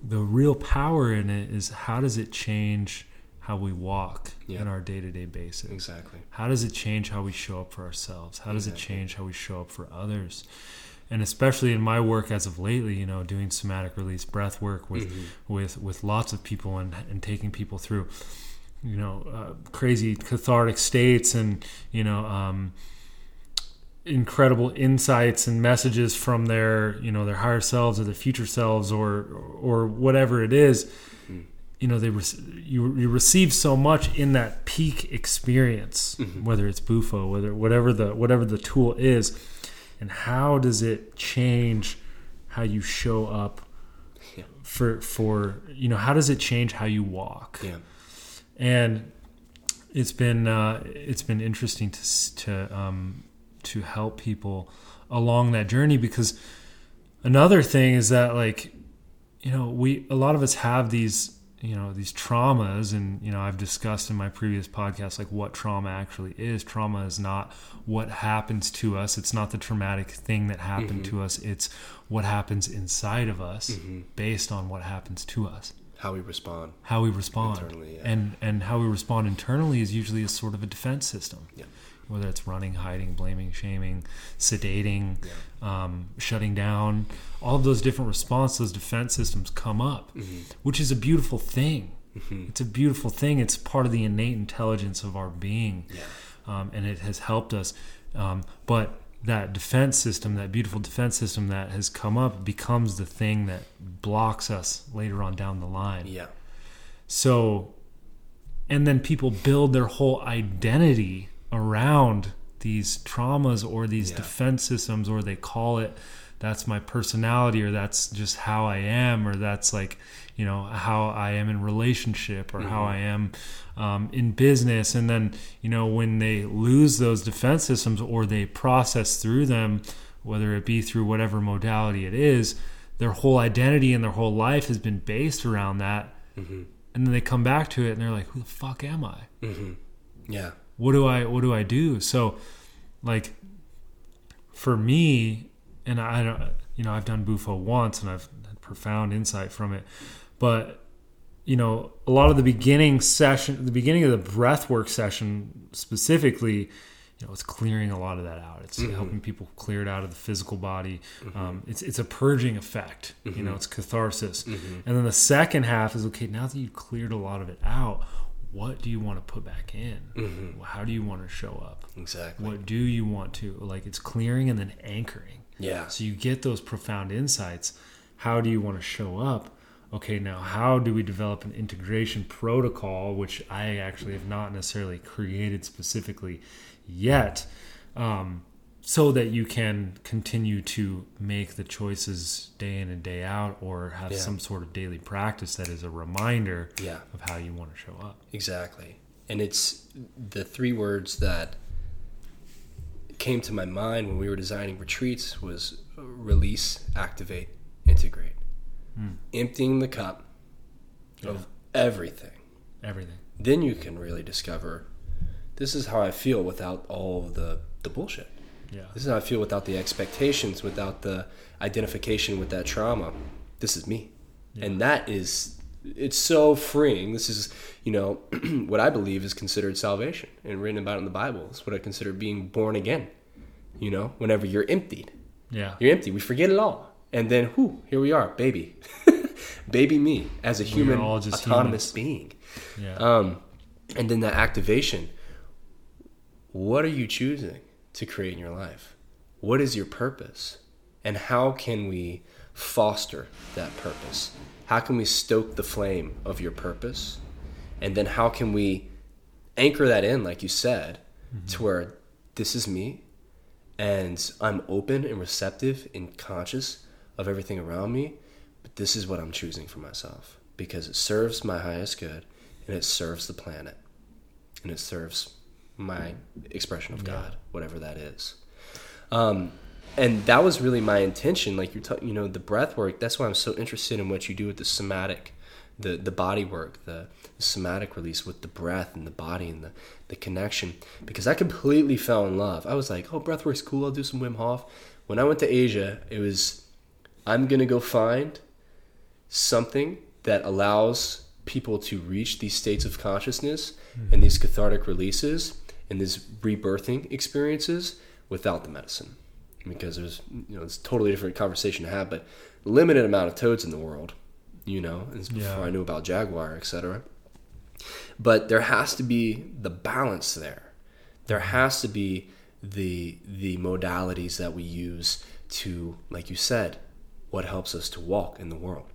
the real power in it is how does it change how we walk Yeah. in our day to day basis? Exactly. How does it change how we show up for ourselves? How does it change how we show up for others? And especially in my work as of lately, you know, doing somatic release breath work with Mm-hmm. with with lots of people and and taking people through, you know, uh, crazy cathartic states and you know, um, incredible insights and messages from their you know their higher selves or their future selves or or whatever it is you know they rec- you you receive so much in that peak experience whether it's bufo whether whatever the whatever the tool is and how does it change how you show up Yeah. for for you know how does it change how you walk Yeah. and it's been uh, it's been interesting to to um, to help people along that journey because another thing is that like you know we a lot of us have these you know these traumas and you know I've discussed in my previous podcast like what trauma actually is. Trauma is not what happens to us. It's not the traumatic thing that happened mm-hmm. to us. It's what happens inside of us mm-hmm. based on what happens to us. How we respond. how we respond. Internally, yeah. and and how we respond internally is usually a sort of a defense system. Yeah. Whether it's running hiding blaming shaming sedating um, shutting down all of those different responses those defense systems come up Mm-hmm. which is a beautiful thing it's a beautiful thing it's part of the innate intelligence of our being Yeah. um, and it has helped us. Um, but that defense system, that beautiful defense system that has come up, becomes the thing that blocks us later on down the line. Yeah. So, and then people build their whole identity around these traumas or these Yeah. defense systems, or they call it that's my personality, or that's just how I am, or that's like, you know, how I am in relationship, or how mm-hmm. I am um, in business. And then, you know, when they lose those defense systems or they process through them, whether it be through whatever modality it is, their whole identity and their whole life has been based around that mm-hmm. and then they come back to it and they're like who the fuck am i mm-hmm. Yeah. What do i what do i do? So like for me and i don't you know i've done bufo once and i've had profound insight from it but you know a lot of the beginning session the beginning of the breath work session specifically you know it's clearing a lot of that out. It's mm-hmm. helping people clear it out of the physical body. Mm-hmm. Um, it's it's a purging effect you mm-hmm. know it's catharsis. And then the second half is okay now that you've cleared a lot of it out what do you want to put back in? How do you want to show up? Exactly. what do you want to like it's clearing and then anchoring. Yeah. so you get those profound insights. How do you want to show up? Okay now how do we develop an integration protocol which i actually have not necessarily created specifically yet um, so that you can continue to make the choices day in and day out or have Yeah. some sort of daily practice that is a reminder Yeah. of how you want to show up Exactly. And it's the three words that came to my mind when we were designing retreats was release, activate, integrate. Hmm. Emptying the cup of everything. everything Then you can really discover this is how I feel without all the, the bullshit. Yeah This is how I feel without the expectations, without the identification with that trauma. This is me. And that is, it's so freeing. This is, you know, [clears throat] what I believe is considered salvation and written about in the Bible. It's what I consider being born again. You know, whenever you're emptied, yeah you're empty. We forget it all. And then, whoo, here we are, baby. [laughs] baby me as a human all just autonomous being. yeah Um, and then that activation. What are you choosing to create in your life? What is your purpose? And how can we foster that purpose? How can we stoke the flame of your purpose? And then how can we anchor that in, like you said, to mm-hmm. where this is me and I'm open and receptive and conscious of everything around me, but this is what I'm choosing for myself because it serves my highest good and it serves the planet and it serves my expression of Yeah. God, whatever that is. Um, and that was really my intention. Like you're, ta- you know, the breath work. That's why I'm so interested in what you do with the somatic, the the body work, the, the somatic release with the breath and the body and the the connection. Because I completely fell in love. I was like, oh, breath work's cool. I'll do some Wim Hof. When I went to Asia, it was, I'm gonna go find something that allows people to reach these states of consciousness mm-hmm. and these cathartic releases and these rebirthing experiences without the medicine. Because there's you know it's a totally different conversation to have but limited amount of toads in the world you know before yeah. i knew about jaguar etc but there has to be the balance there. There has to be the the modalities that we use to like you said what helps us to walk in the world.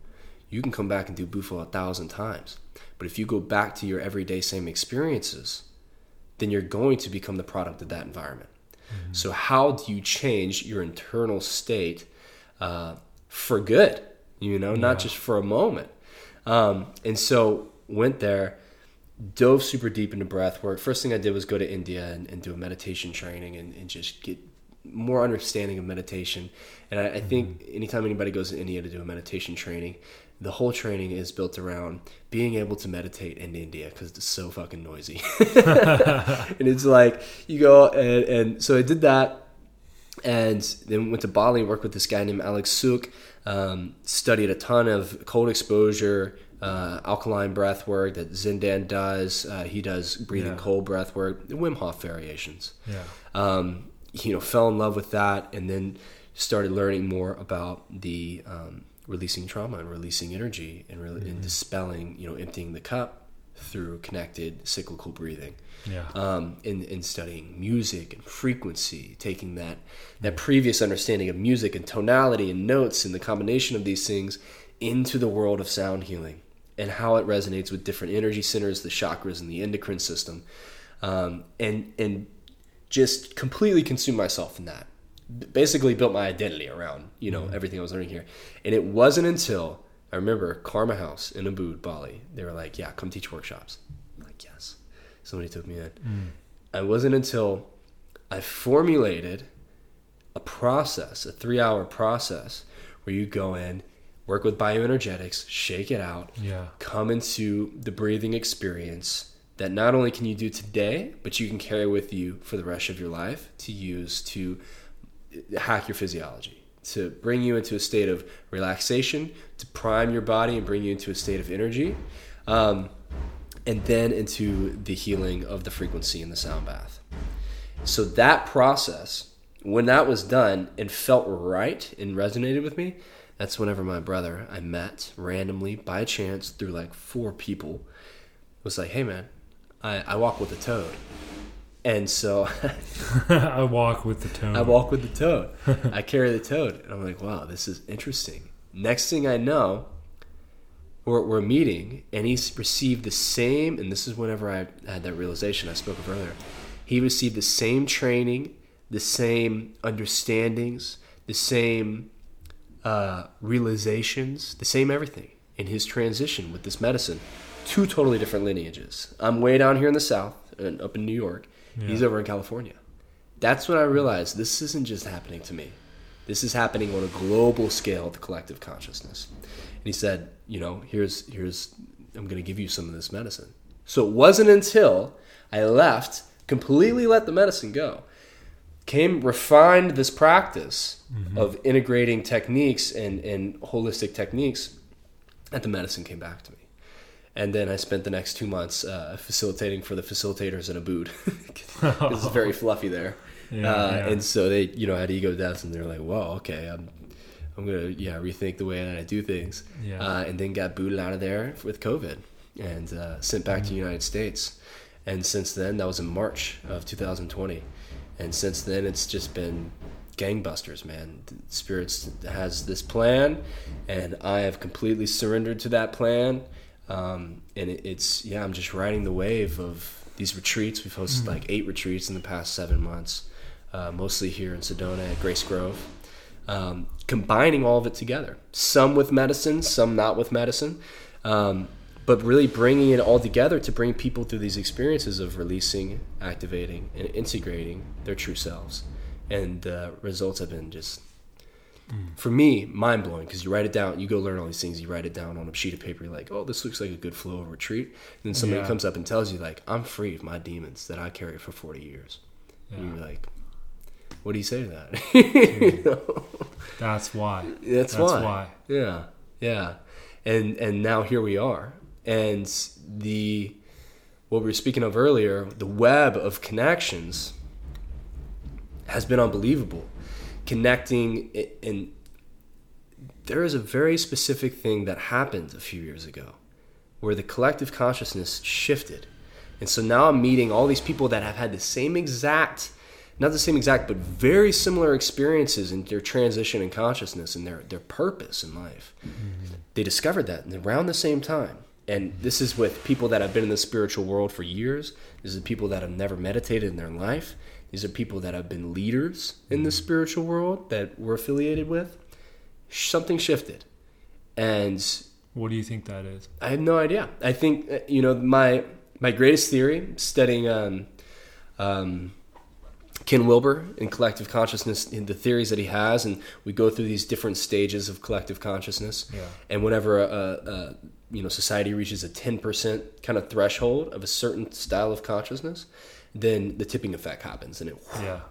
You can come back and do bufo a thousand times but if you go back to your everyday same experiences then you're going to become the product of that environment Mm-hmm. So, how do you change your internal state uh, for good? You know, yeah. not just for a moment. Um, and so, went there, dove super deep into breath work. First thing I did was go to India and, and do a meditation training and, and, just get more understanding of meditation. And I, I think mm-hmm. anytime anybody goes to India to do a meditation training, the whole training is built around being able to meditate in India because it's so fucking noisy. [laughs] and it's like you go and, and so I did that, and then went to Bali and worked with this guy named Alex Suk. Um, studied a ton of cold exposure, uh, alkaline breath work that Zindan does. Uh, he does breathing yeah. cold breath work, Wim Hof variations. Yeah. Um, you know, fell in love with that, and then started learning more about the um, releasing trauma and releasing energy and, re- mm-hmm. and dispelling, you know, emptying the cup through connected cyclical breathing. Yeah. Um, in, in studying music and frequency, taking that that previous understanding of music and tonality and notes and the combination of these things into the world of sound healing and how it resonates with different energy centers, the chakras, and the endocrine system, um, and and just completely consume myself in that basically built my identity around you know mm-hmm. everything I was learning here. And it wasn't until I remember Karma House in Ubud, Bali. They were like, "Yeah, come teach workshops." I'm like, "Yes." Somebody took me in. Mm. It wasn't until I formulated a process, a three-hour process, where you go in, work with bioenergetics, shake it out, yeah. come into the breathing experience that not only can you do today, but you can carry with you for the rest of your life to use to hack your physiology, to bring you into a state of relaxation, to prime your body and bring you into a state of energy, um, and then into the healing of the frequency in the sound bath. So that process, when that was done and felt right and resonated with me, that's whenever my brother I met randomly by chance through like four people was like, "Hey man, I, I walk with a toad." And so [laughs] I walk with the toad. I walk with the toad. I carry the toad. And I'm like, wow, this is interesting. Next thing I know, we're, we're meeting, and he's received the same, and this is whenever I had that realization I spoke of earlier. He received the same training, the same understandings, the same uh, realizations, the same everything in his transition with this medicine. Two totally different lineages. I'm way down here in the South, and up in New York yeah. He's over in California. That's when I realized this isn't just happening to me. This is happening on a global scale of the collective consciousness. And he said, you know, here's here's I'm going to give you some of this medicine. So it wasn't until I left, completely let the medicine go, came refined this practice mm-hmm. of integrating techniques and, and holistic techniques that the medicine came back to me and then I spent the next two months uh, facilitating for the facilitators in Ubud. [laughs] it's [laughs] very fluffy there, yeah, uh, yeah. and so they, you know, had ego deaths, and they're like, "Whoa, okay, I'm, I'm gonna, yeah, rethink the way that I do things," yeah. uh, and then got booted out of there with COVID and uh, sent back mm-hmm. to the United States. And since then, that was in March of 2020, and since then, it's just been gangbusters, man. Spirits has this plan, and I have completely surrendered to that plan um, and it, it's yeah, I'm just riding the wave of these retreats. We've hosted mm-hmm. like eight retreats in the past seven months, uh, mostly here in Sedona at Grace Grove. Um, combining all of it together, some with medicine, some not with medicine, um, but really bringing it all together to bring people through these experiences of releasing, activating, and integrating their true selves and the results have been just for me mind blowing because you write it down, you go learn all these things, you write it down on a sheet of paper. You're like, oh, this looks like a good flow of retreat. And then somebody Yeah. comes up and tells you like, I'm free of my demons that I carried for 40 years. And you're like, what do you say to that? [laughs] Hmm. You know? That's why. That's, That's why. why. Yeah, yeah, and and now here we are, and the what we were speaking of earlier, the web of connections has been unbelievable, connecting and there is a very specific thing that happened a few years ago, where the collective consciousness shifted, and so now I'm meeting all these people that have had the same exact not the same exact, but very similar experiences in their transition in consciousness and their, their purpose in life. Mm-hmm. They discovered that around the same time. And this is with people that have been in the spiritual world for years. This is people that have never meditated in their life. These are people that have been leaders in the spiritual world that we're affiliated with. Something shifted. And What do you think that is? I have no idea. I think uh, you know my my greatest theory, studying um, um, Ken Wilber in collective consciousness, in the theories that he has, and we go through these different stages of collective consciousness. Yeah. And whenever a, a you know society reaches a ten percent kind of threshold of a certain style of consciousness, then the tipping effect happens, and it Yeah.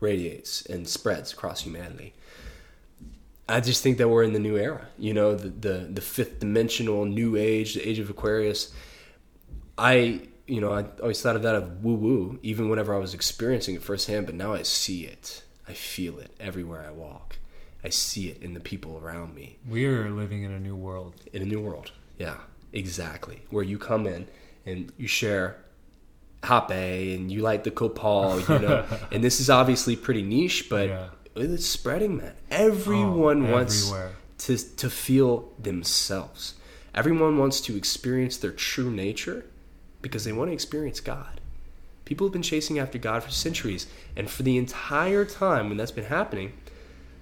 radiates and spreads across humanity. I just think that we're in the new era. You know, the the, the fifth dimensional new age, the age of Aquarius. I you know I always thought of that of woo woo, even whenever I was experiencing it firsthand. But now I see it, I feel it everywhere I walk. I see it in the people around me We are living in a new world. in a new world. Yeah, exactly. Where you come in and you share Hape and you like the Copal, you know. [laughs] and this is obviously pretty niche, but Yeah. it's spreading, man. Everyone Oh, wants everywhere. to to feel themselves. Everyone wants to experience their true nature because they want to experience God. People have been chasing after God for centuries, and for the entire time when that's been happening,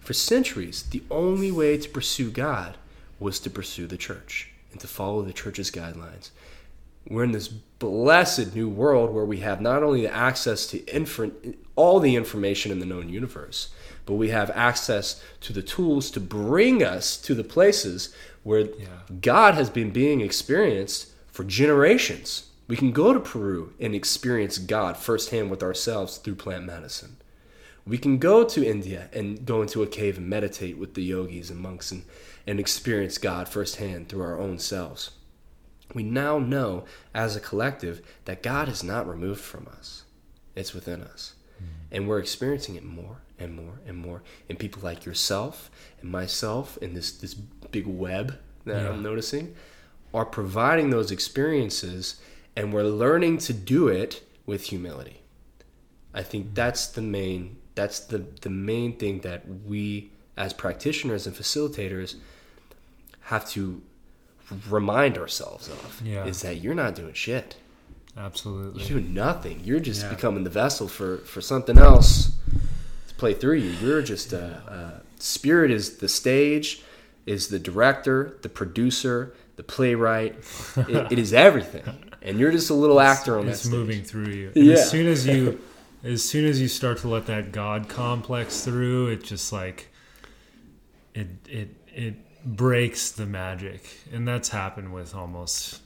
for centuries, the only way to pursue God was to pursue the church and to follow the church's guidelines. We're in this blessed new world where we have not only the access to all the information in the known universe, but we have access to the tools to bring us to the places where Yeah. God has been being experienced for generations. We can go to Peru and experience God firsthand with ourselves through plant medicine. We can go to India and go into a cave and meditate with the yogis and monks and, and experience God firsthand through our own selves. We now know as a collective that God is not removed from us, it's within us. Hmm. And we're experiencing it more and more and more. And people like yourself and myself in this, this big web that Yeah. I'm noticing are providing those experiences, and we're learning to do it with humility. I think hmm. that's the main that's the the main thing that we as practitioners and facilitators have to remind ourselves of Yeah. is that you're not doing shit. Absolutely. You're doing nothing. You're just Yeah. becoming the vessel for for something else to play through you. You're just a, a spirit is the stage, is the director, the producer, the playwright. [laughs] it, it is everything, and you're just a little actor on that it's moving through you. Yeah. As soon as you, [laughs] as soon as you start to let that God complex through, it just like, it it it breaks the magic, and that's happened with almost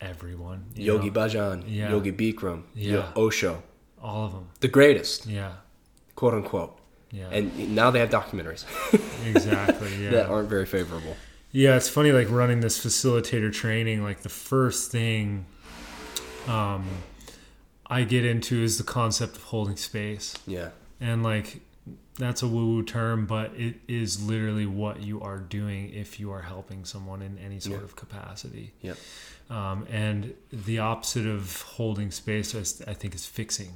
everyone. Yogi know? Bhajan, Yeah. Yogi Bikram, Yeah. Osho, all of them. the greatest, Yeah, quote unquote. yeah, And now they have documentaries [laughs] exactly. Yeah, that aren't very favorable. Yeah, it's funny like running this facilitator training, like the first thing um I get into is the concept of holding space. Yeah, And like that's a woo woo term, but it is literally what you are doing if you are helping someone in any sort Yeah. of capacity. Yeah. Um, and the opposite of holding space, is, I think, is fixing,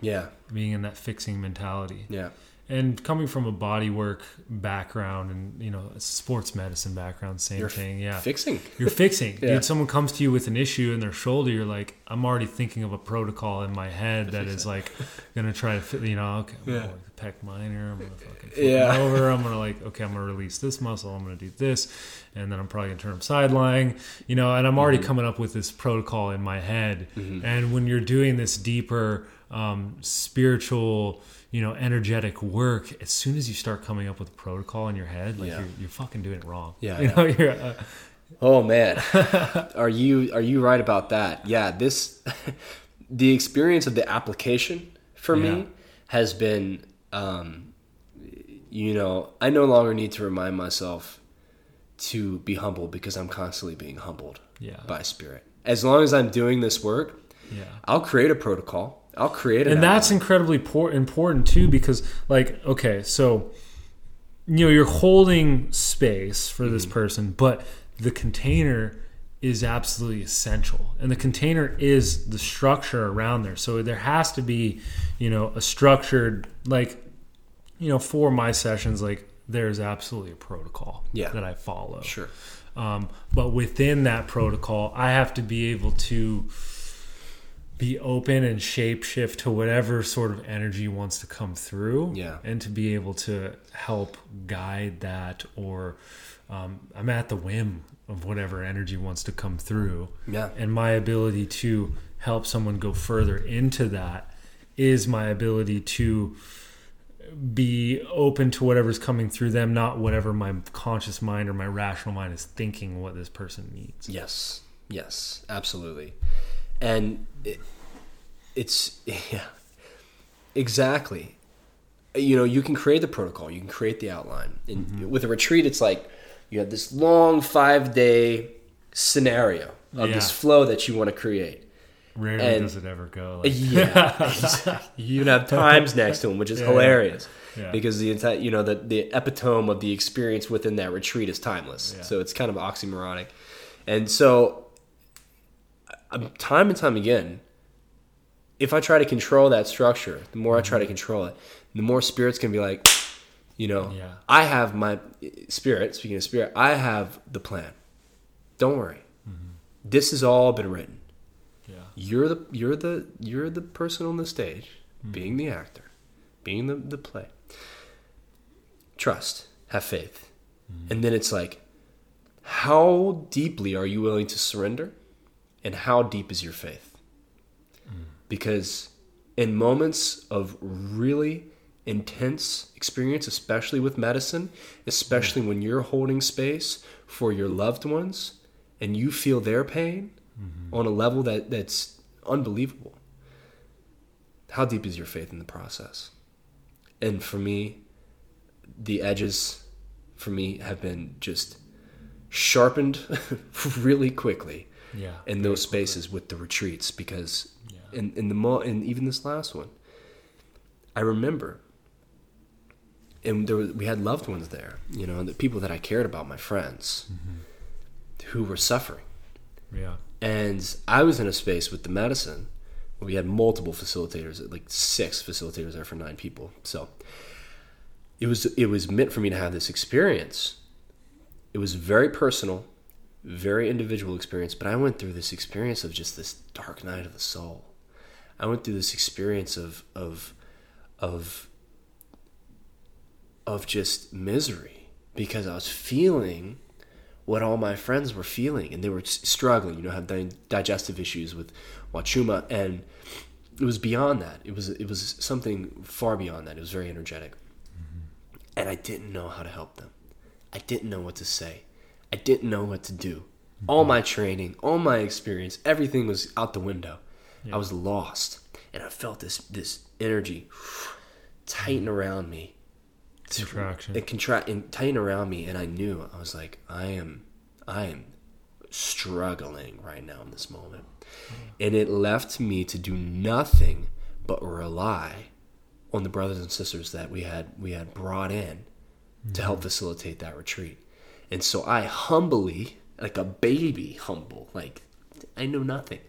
yeah, being in that fixing mentality. yeah, And coming from a bodywork background and, you know, a sports medicine background, same You're thing. Yeah. fixing. You're fixing. [laughs] Yeah. Dude, someone comes to you with an issue in their shoulder, you're like, I'm already thinking of a protocol in my head that is like gonna try to fit you know, okay, I'm Yeah. gonna the pec minor, I'm gonna fucking flip Yeah. it over, I'm gonna [laughs] like, okay, I'm gonna release this muscle, I'm gonna do this, and then I'm probably gonna turn them side lying, you know, and I'm already Mm-hmm. coming up with this protocol in my head. And when you're doing this deeper um, spiritual you know, energetic work, as soon as you start coming up with a protocol in your head, like Yeah. you're, you're fucking doing it wrong. Yeah, [laughs] you know, you're, uh, Oh man, [laughs] are you are you right about that? Yeah, this [laughs] the experience of the application for Yeah. me has been, um, you know, I no longer need to remind myself to be humble because I'm constantly being humbled Yeah. by Spirit. As long as I'm doing this work, yeah. I'll create a protocol. I'll create an and that's incredibly por- important too because like okay so you know you're holding space for this Mm-hmm. person but the container is absolutely essential and the container is the structure around there so there has to be you know a structured like you know for my sessions like there's absolutely a protocol Yeah. that i follow sure. um, but within that protocol, I have to be able to be open and shape shift to whatever sort of energy wants to come through. Yeah. And to be able to help guide that, or um, I'm at the whim of whatever energy wants to come through. Yeah. And my ability to help someone go further into that is my ability to be open to whatever's coming through them, not whatever my conscious mind or my rational mind is thinking what this person needs. Yes, yes, absolutely, and it, it's [laughs] yeah, exactly. You know, you can create the protocol, you can create the outline, and Mm-hmm. with a retreat, it's like you have this long five day scenario of this flow that you want to create. Rarely And- does it ever go. Like, Yeah, [laughs] you have times next to them, which is Yeah. hilarious. Yeah. Because the entire, you know, the the epitome of the experience within that retreat is timeless. Yeah. So it's kind of oxymoronic, and so time and time again, if I try to control that structure, the more I try to mm-hmm. control it, the more spirits can be like, you know, Yeah. I have my spirit. Speaking of spirit, I have the plan. Don't worry, mm-hmm. this has all been written. Yeah. you're the you're the you're the person on the stage mm-hmm. being the actor being the, the play. Trust. Have faith. And then it's like how deeply are you willing to surrender and how deep is your faith? Because in moments of really intense experience especially with medicine especially when you're holding space for your loved ones and you feel their pain mm-hmm. on a level that that's unbelievable how deep is your faith in the process? And for me the edges for me have been just sharpened [laughs] really quickly Yeah. in those spaces with the retreats because Yeah. in, in the mo and even this last one i remember and there was, we had loved ones there you know the people that i cared about my friends mm-hmm. who were suffering Yeah. and I was in a space with the medicine where we had multiple facilitators, like six facilitators there for nine people. So it was it was meant for me to have this experience. It was very personal, very individual experience, but I went through this experience of just this dark night of the soul. I went through this experience of of of of just misery because I was feeling what all my friends were feeling and they were struggling you know have digestive issues with wachuma and it was beyond that. It was it was something far beyond that. It was very energetic. Mm-hmm. And i didn't know how to help them. I didn't know what to say i didn't know what to do. All my training all my experience everything was out the window. I was lost. And i felt this this energy tighten around me Contraction. it contract and tighten around me and i knew i was like i am i am struggling right now in this moment. Mm. And it left me to do nothing but rely on the brothers and sisters that we had we had brought in to help mm-hmm. facilitate that retreat and so i humbly like a baby humble like i know nothing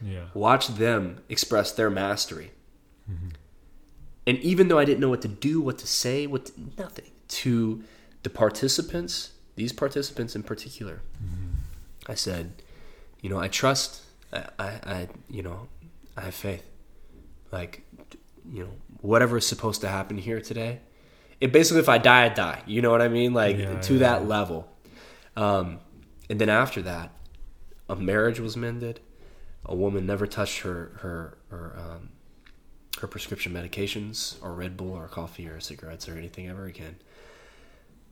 Yeah. watch them express their mastery. Mm-hmm. And even though I didn't know what to do, what to say, what to, nothing to the participants, these participants in particular, mm-hmm. I said, you know, I trust, I, I, I, you know, I have faith. Like, you know, whatever is supposed to happen here today, it basically, if I die, I die. You know what I mean? Like Yeah, to yeah, that level. Um, and then after that, a marriage was mended. A woman never touched her her her um, or prescription medications or Red Bull or coffee or cigarettes or anything ever again.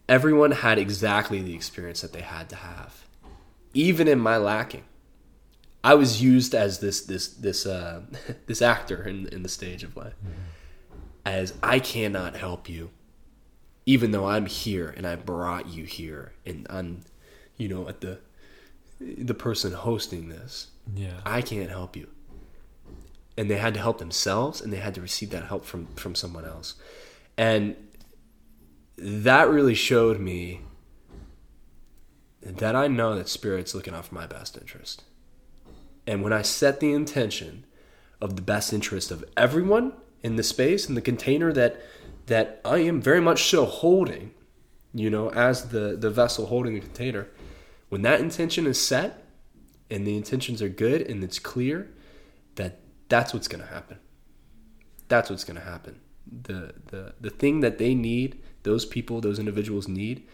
Everyone had exactly the experience that they had to have. Even in my lacking. I was used as this this this uh, [laughs] this actor in in the stage of life. As I cannot help you, even though I'm here and I brought you here, and I'm, you know, at the the person hosting this. Yeah. I can't help you. And they had to help themselves and they had to receive that help from from someone else. And that really showed me that I know that spirit's looking out for my best interest. And when I set the intention of the best interest of everyone in the space in the container that that I am very much so holding, you know, as the the vessel holding the container, when that intention is set and the intentions are good and it's clear that that's what's going to happen. That's what's going to happen. The, the the thing that they need those people those individuals need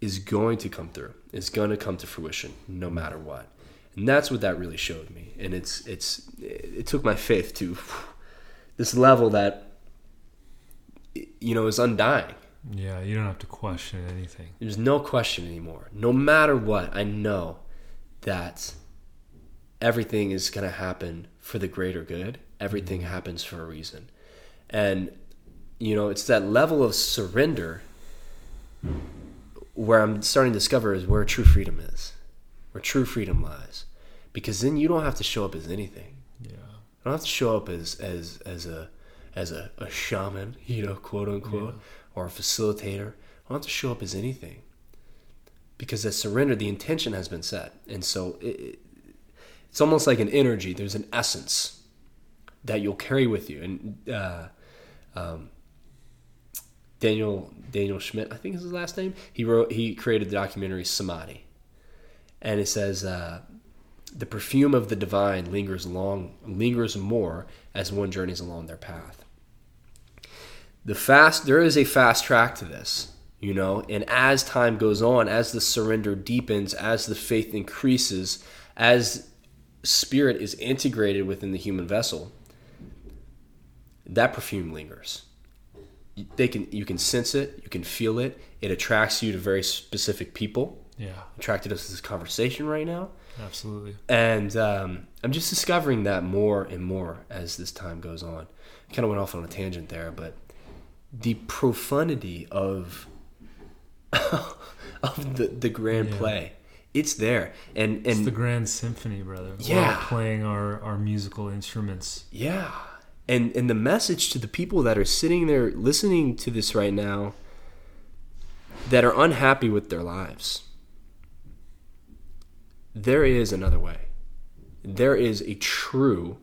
is going to come through. Is going to come to fruition no matter what. And that's what that really showed me. And it's it's it took my faith to this level that you know is undying Yeah, you don't have to question anything. there's no question anymore. No matter what, I know that everything is going to happen for the greater good. Everything mm-hmm. happens for a reason. And, you know, it's that level of surrender where I'm starting to discover is where true freedom is, where true freedom lies. Because then you don't have to show up as anything. Yeah. You don't have to show up as as as a as a, a shaman, you know, quote unquote, or a facilitator. I don't have to show up as anything. Because that surrender, the intention has been set. And so it- it's almost like an energy. There's an essence that you'll carry with you. And uh, um, Daniel Daniel Schmitt, I think is his last name. He wrote he created the documentary Samadhi, and it says uh, the perfume of the divine lingers long lingers more as one journeys along their path. The fast there is a fast track to this, you know, and as time goes on, as the surrender deepens, as the faith increases, as spirit is integrated within the human vessel, that perfume lingers. They can you can sense it you can feel it. It attracts you to very specific people. Yeah. attracted us to this conversation right now. Absolutely. and um, i'm just discovering that more and more as this time goes on. Kind of went off on a tangent there but the profundity of [laughs] of the, the grand Yeah. play it's there and It's and the grand symphony, brother. We're Yeah. playing our, our musical instruments. Yeah. And and the message to the people that are sitting there listening to this right now that are unhappy with their lives. There is another way. There is a true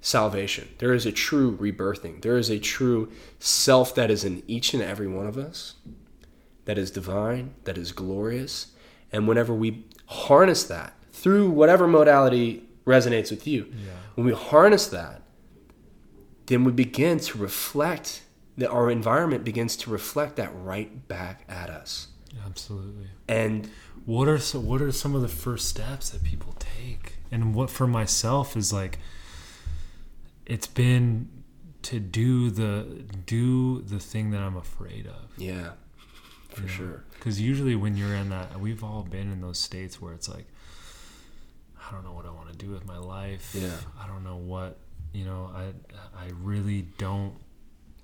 salvation. There is a true rebirthing. There is a true self that is in each and every one of us that is divine, that is glorious. And whenever we harness that through whatever modality resonates with you, Yeah. when we harness that, then we begin to reflect that our environment begins to reflect that right back at us. Absolutely. And What are so, what are some of the first steps that people take? And what for myself is like it's been to do the do the thing that I'm afraid of. yeah, for sure. Because usually when you're in that, we've all been in those states where it's like, I don't know what I want to do with my life. Yeah. I don't know what, you know, I I really don't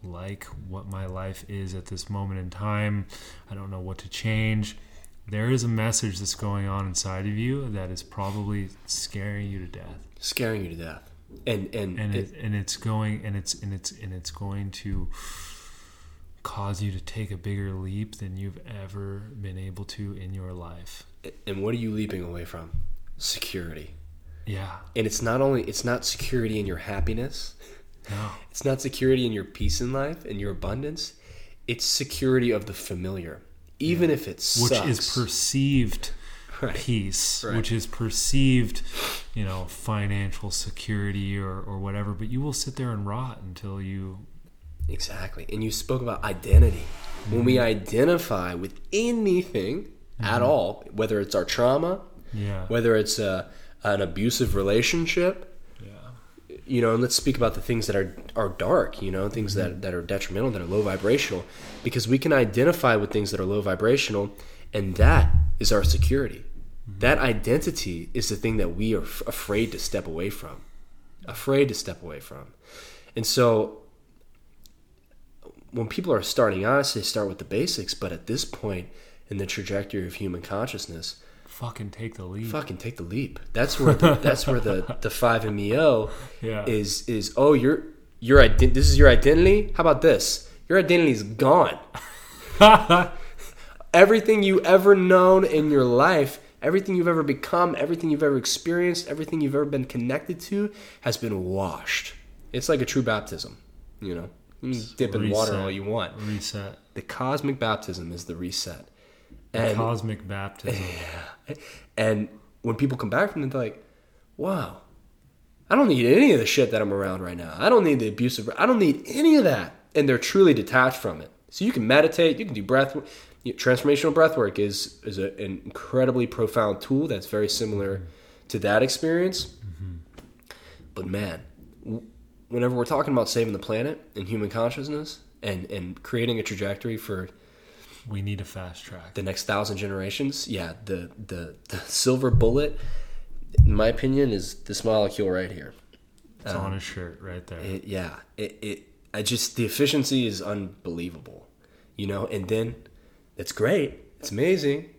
like what my life is at this moment in time. I don't know what to change. There is a message that's going on inside of you that is probably scaring you to death. Scaring you to death. And and, And it, it, and it's going and it's and it's and it's going to cause you to take a bigger leap than you've ever been able to in your life. and what are you leaping away from? Security. Yeah. And it's not only it's not security in your happiness. No. It's not security in your peace in life and your abundance. It's security of the familiar. Even if it Which is perceived Right. peace, Right. which is perceived, you know, financial security or, or whatever, but you will sit there and rot until you Exactly. And you spoke about identity. When we mm-hmm. identify with anything at mm-hmm. all, whether it's our trauma, yeah. whether it's a, an abusive relationship, yeah. you know, and let's speak about the things that are are dark, you know, things mm-hmm. that that are detrimental, that are low vibrational, because we can identify with things that are low vibrational, and that is our security. That identity is the thing that we are f- afraid to step away from, afraid to step away from, and so when people are starting out, they start with the basics, but at this point in the trajectory of human consciousness, Fucking take the lead. fucking take the leap. That's where the, that's where the the five MEO [laughs] Yeah. is is oh your your ident- this is your identity. How about this? Your identity is gone. [laughs] everything you ever known in your life, everything you've ever become, everything you've ever experienced, everything you've ever been connected to has been washed. It's like a true baptism, you know. You dip in water all you want. Reset. The cosmic baptism is the reset. The And cosmic baptism. [laughs] and when people come back from it, they're like, wow, I don't need any of the shit that I'm around right now. I don't need the abusive, I don't need any of that. And they're truly detached from it. So you can meditate, you can do breath, transformational breath work is, is a, an incredibly profound tool that's very similar to that experience. But man, w- whenever we're talking about saving the planet and human consciousness and, and creating a trajectory for we need a fast track. the next thousand generations, yeah, the, the the silver bullet, in my opinion, is this molecule right here. It's on um, a shirt right there. It, yeah, it, it I just the efficiency is unbelievable, you know. And then it's great, it's amazing.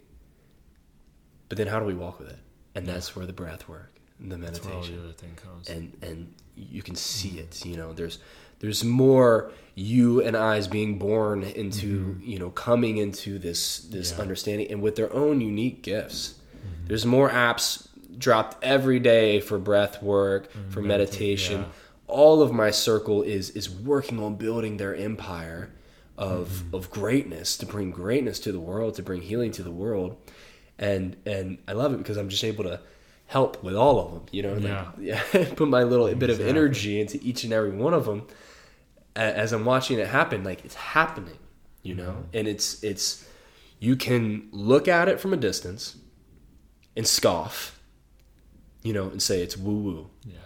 But then how do we walk with it? And that's where the breath work, and the That's where all meditation the other thing comes. and and you can see it you know there's there's more you and i's being born into mm-hmm. you know coming into this this Yeah. understanding and with their own unique gifts mm-hmm. there's more apps dropped every day for breath work mm-hmm. for meditation yeah. all of my circle is is working on building their empire of of greatness to bring greatness to the world to bring healing to the world and and i love it because i'm just able to help with all of them you know like, [laughs] yeah put my little bit of energy into each and every one of them as i'm watching it happen like it's happening you know Mm-hmm. and it's it's you can look at it from a distance and scoff you know and say it's woo woo yeah.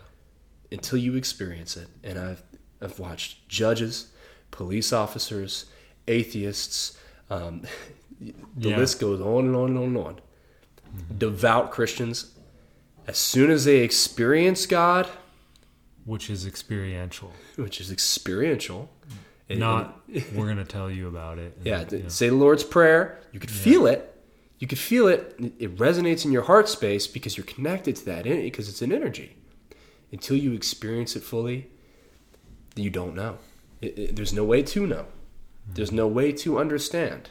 until you experience it. And I've I've watched judges, police officers, atheists. Um, [laughs] the Yeah. list goes on and on and on and on. Devout Christians. As soon as they experience God, Which is experiential. [laughs] which is experiential, and- Not [laughs] we're gonna tell you about it. yeah, know. say the Lord's prayer. You could feel it. You could feel it. It- It resonates in your heart space because you're connected to that because it's an energy. Until you experience it fully, you don't know. It, it- there's no way to know. There's no way to understand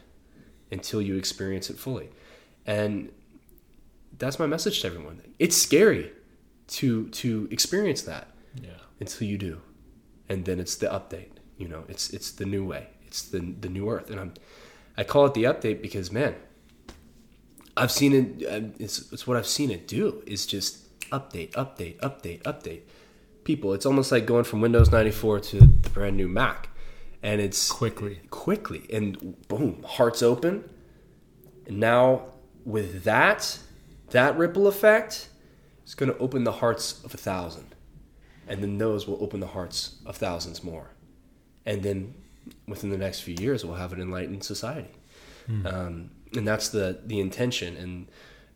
until you experience it fully. And that's my message to everyone. It's scary to to experience that Yeah. until you do, and then it's the update. You know, it's it's the new way. It's the the new earth, and I'm I call it the update because man, I've seen it. It's it's what I've seen it do. Is just update, update, update, update. People, it's almost like going from Windows 94 to the brand new Mac, and it's Quickly. quickly and boom, hearts open. And now with that, that ripple effect is going to open the hearts of a thousand, and then those will open the hearts of thousands more, and then within the next few years, we'll have an enlightened society. Um, and that's the the intention, and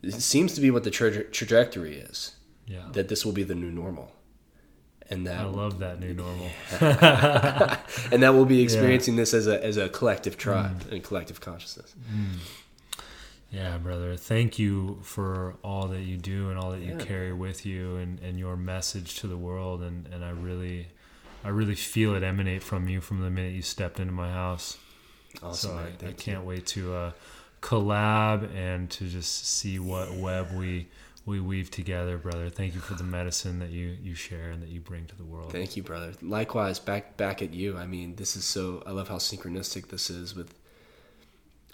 it seems to be what the traje- trajectory is. Yeah. That this will be the new normal, and that I love that new normal. [laughs] and that we'll be experiencing this as a as a collective tribe and collective consciousness. Yeah, brother. Thank you for all that you do and all that you carry with you and, and your message to the world and, and I really I really feel it emanate from you from the minute you stepped into my house. Awesome, so man. I, I can't wait to uh, collab and to just see what web we we weave together, brother. Thank you for the medicine that you you share and that you bring to the world. Thank you, brother. Likewise, back back at you. I mean, this is so. I love how synchronistic this is with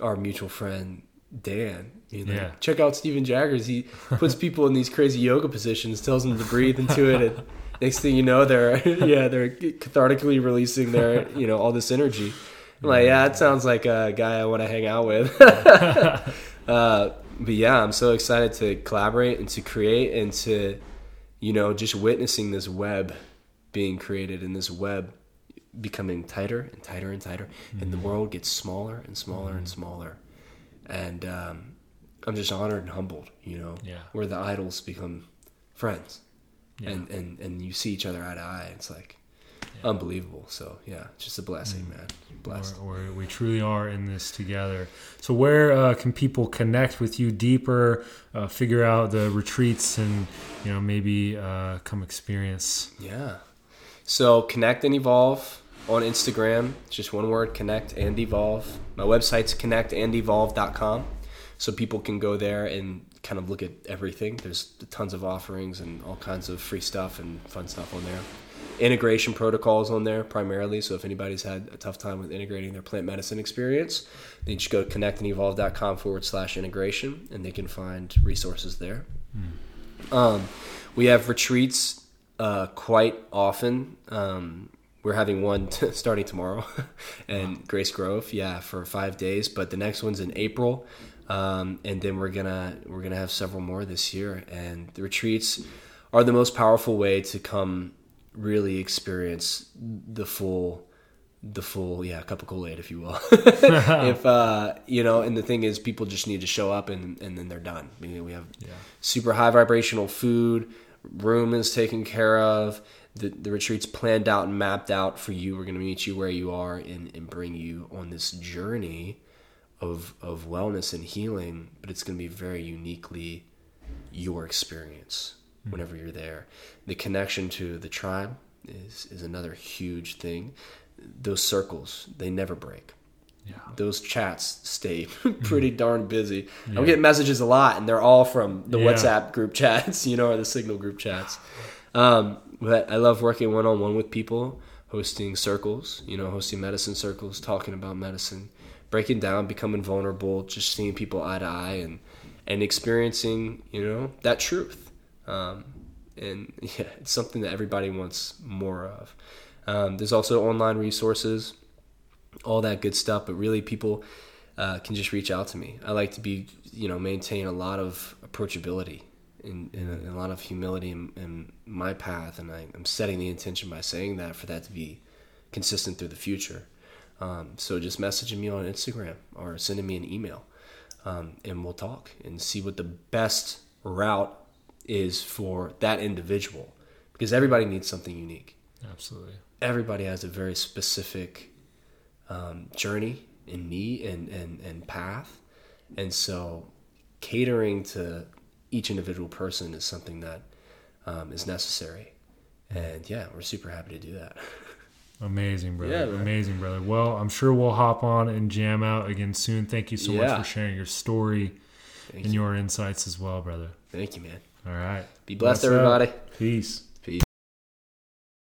our mutual friend Dan. Mean, like, Yeah. Check out Steven Jaggers. He puts [laughs] people in these crazy yoga positions, tells them to breathe into it, and [laughs] next thing you know, they're [laughs] yeah, they're cathartically releasing their you know all this energy. I'm like, yeah, that sounds like a guy I want to hang out with. uh, but yeah, I'm so excited to collaborate and to create and to, you know, just witnessing this web being created and this web becoming tighter and tighter and tighter and the world gets smaller and smaller and smaller and um, i'm just honored and humbled you know Yeah. where the idols become friends Yeah. and, and and you see each other eye to eye it's like unbelievable so yeah it's just a blessing Mm. man blessed Where, where we truly are in this together. So, where uh, can people connect with you deeper, uh, figure out the retreats, and you know maybe uh, come experience? Yeah. So connect and evolve on Instagram. Just one word, connect and evolve. My website's connectandevolve.com. So people can go there and kind of look at everything. There's tons of offerings and all kinds of free stuff and fun stuff on there. Integration protocols on there primarily. So if anybody's had a tough time with integrating their plant medicine experience, they just go to connectandevolve.com forward slash integration and they can find resources there. Um, we have retreats uh, quite often. Um, we're having one t- [laughs] starting tomorrow, [laughs] and Grace Grove, yeah, for five days. But the next one's in April, um, and then we're gonna we're gonna have several more this year. And the retreats are the most powerful way to come really experience the full the full yeah cup of kool-aid if you will. [laughs] [laughs] If uh you know and the thing is people just need to show up and and then they're done. I mean, we have Yeah. super high vibrational food room is taken care of the, the retreat's planned out and mapped out for you. We're going to meet you where you are and, and bring you on this journey of of wellness and healing but it's going to be very uniquely your experience whenever you're there the connection to the tribe is is another huge thing those circles they never break Yeah. those chats stay [laughs] pretty darn busy. I'm getting messages a lot, and they're all from the Yeah. WhatsApp group chats, [laughs] you know, or the Signal group chats. Um, but I love working one on one with people, hosting circles, you know, hosting medicine circles, talking about medicine, breaking down, becoming vulnerable, just seeing people eye to eye, and and experiencing, you know, that truth. Um, and [laughs] yeah, it's something that everybody wants more of. Um, there's also online resources all that good stuff. But really, people uh, can just reach out to me. I like to be, you know, maintain a lot of approachability and, and, a, lot of humility in, in my path, and I, I'm setting the intention by saying that for that to be consistent through the future. Um, so just messaging me on Instagram or sending me an email, um, and we'll talk and see what the best route is for that individual, because everybody needs something unique Absolutely. everybody has a very specific um, journey and need and, and, and path. And so catering to each individual person is something that um, is necessary. And yeah, we're super happy to do that. [laughs] Amazing, brother. Yeah. Amazing, brother. Well, I'm sure we'll hop on and jam out again soon. Thank you so Yeah. much for sharing your story Thank and you. your insights as well, brother. Thank you, man. All right. Be blessed, What's up? everybody. Peace.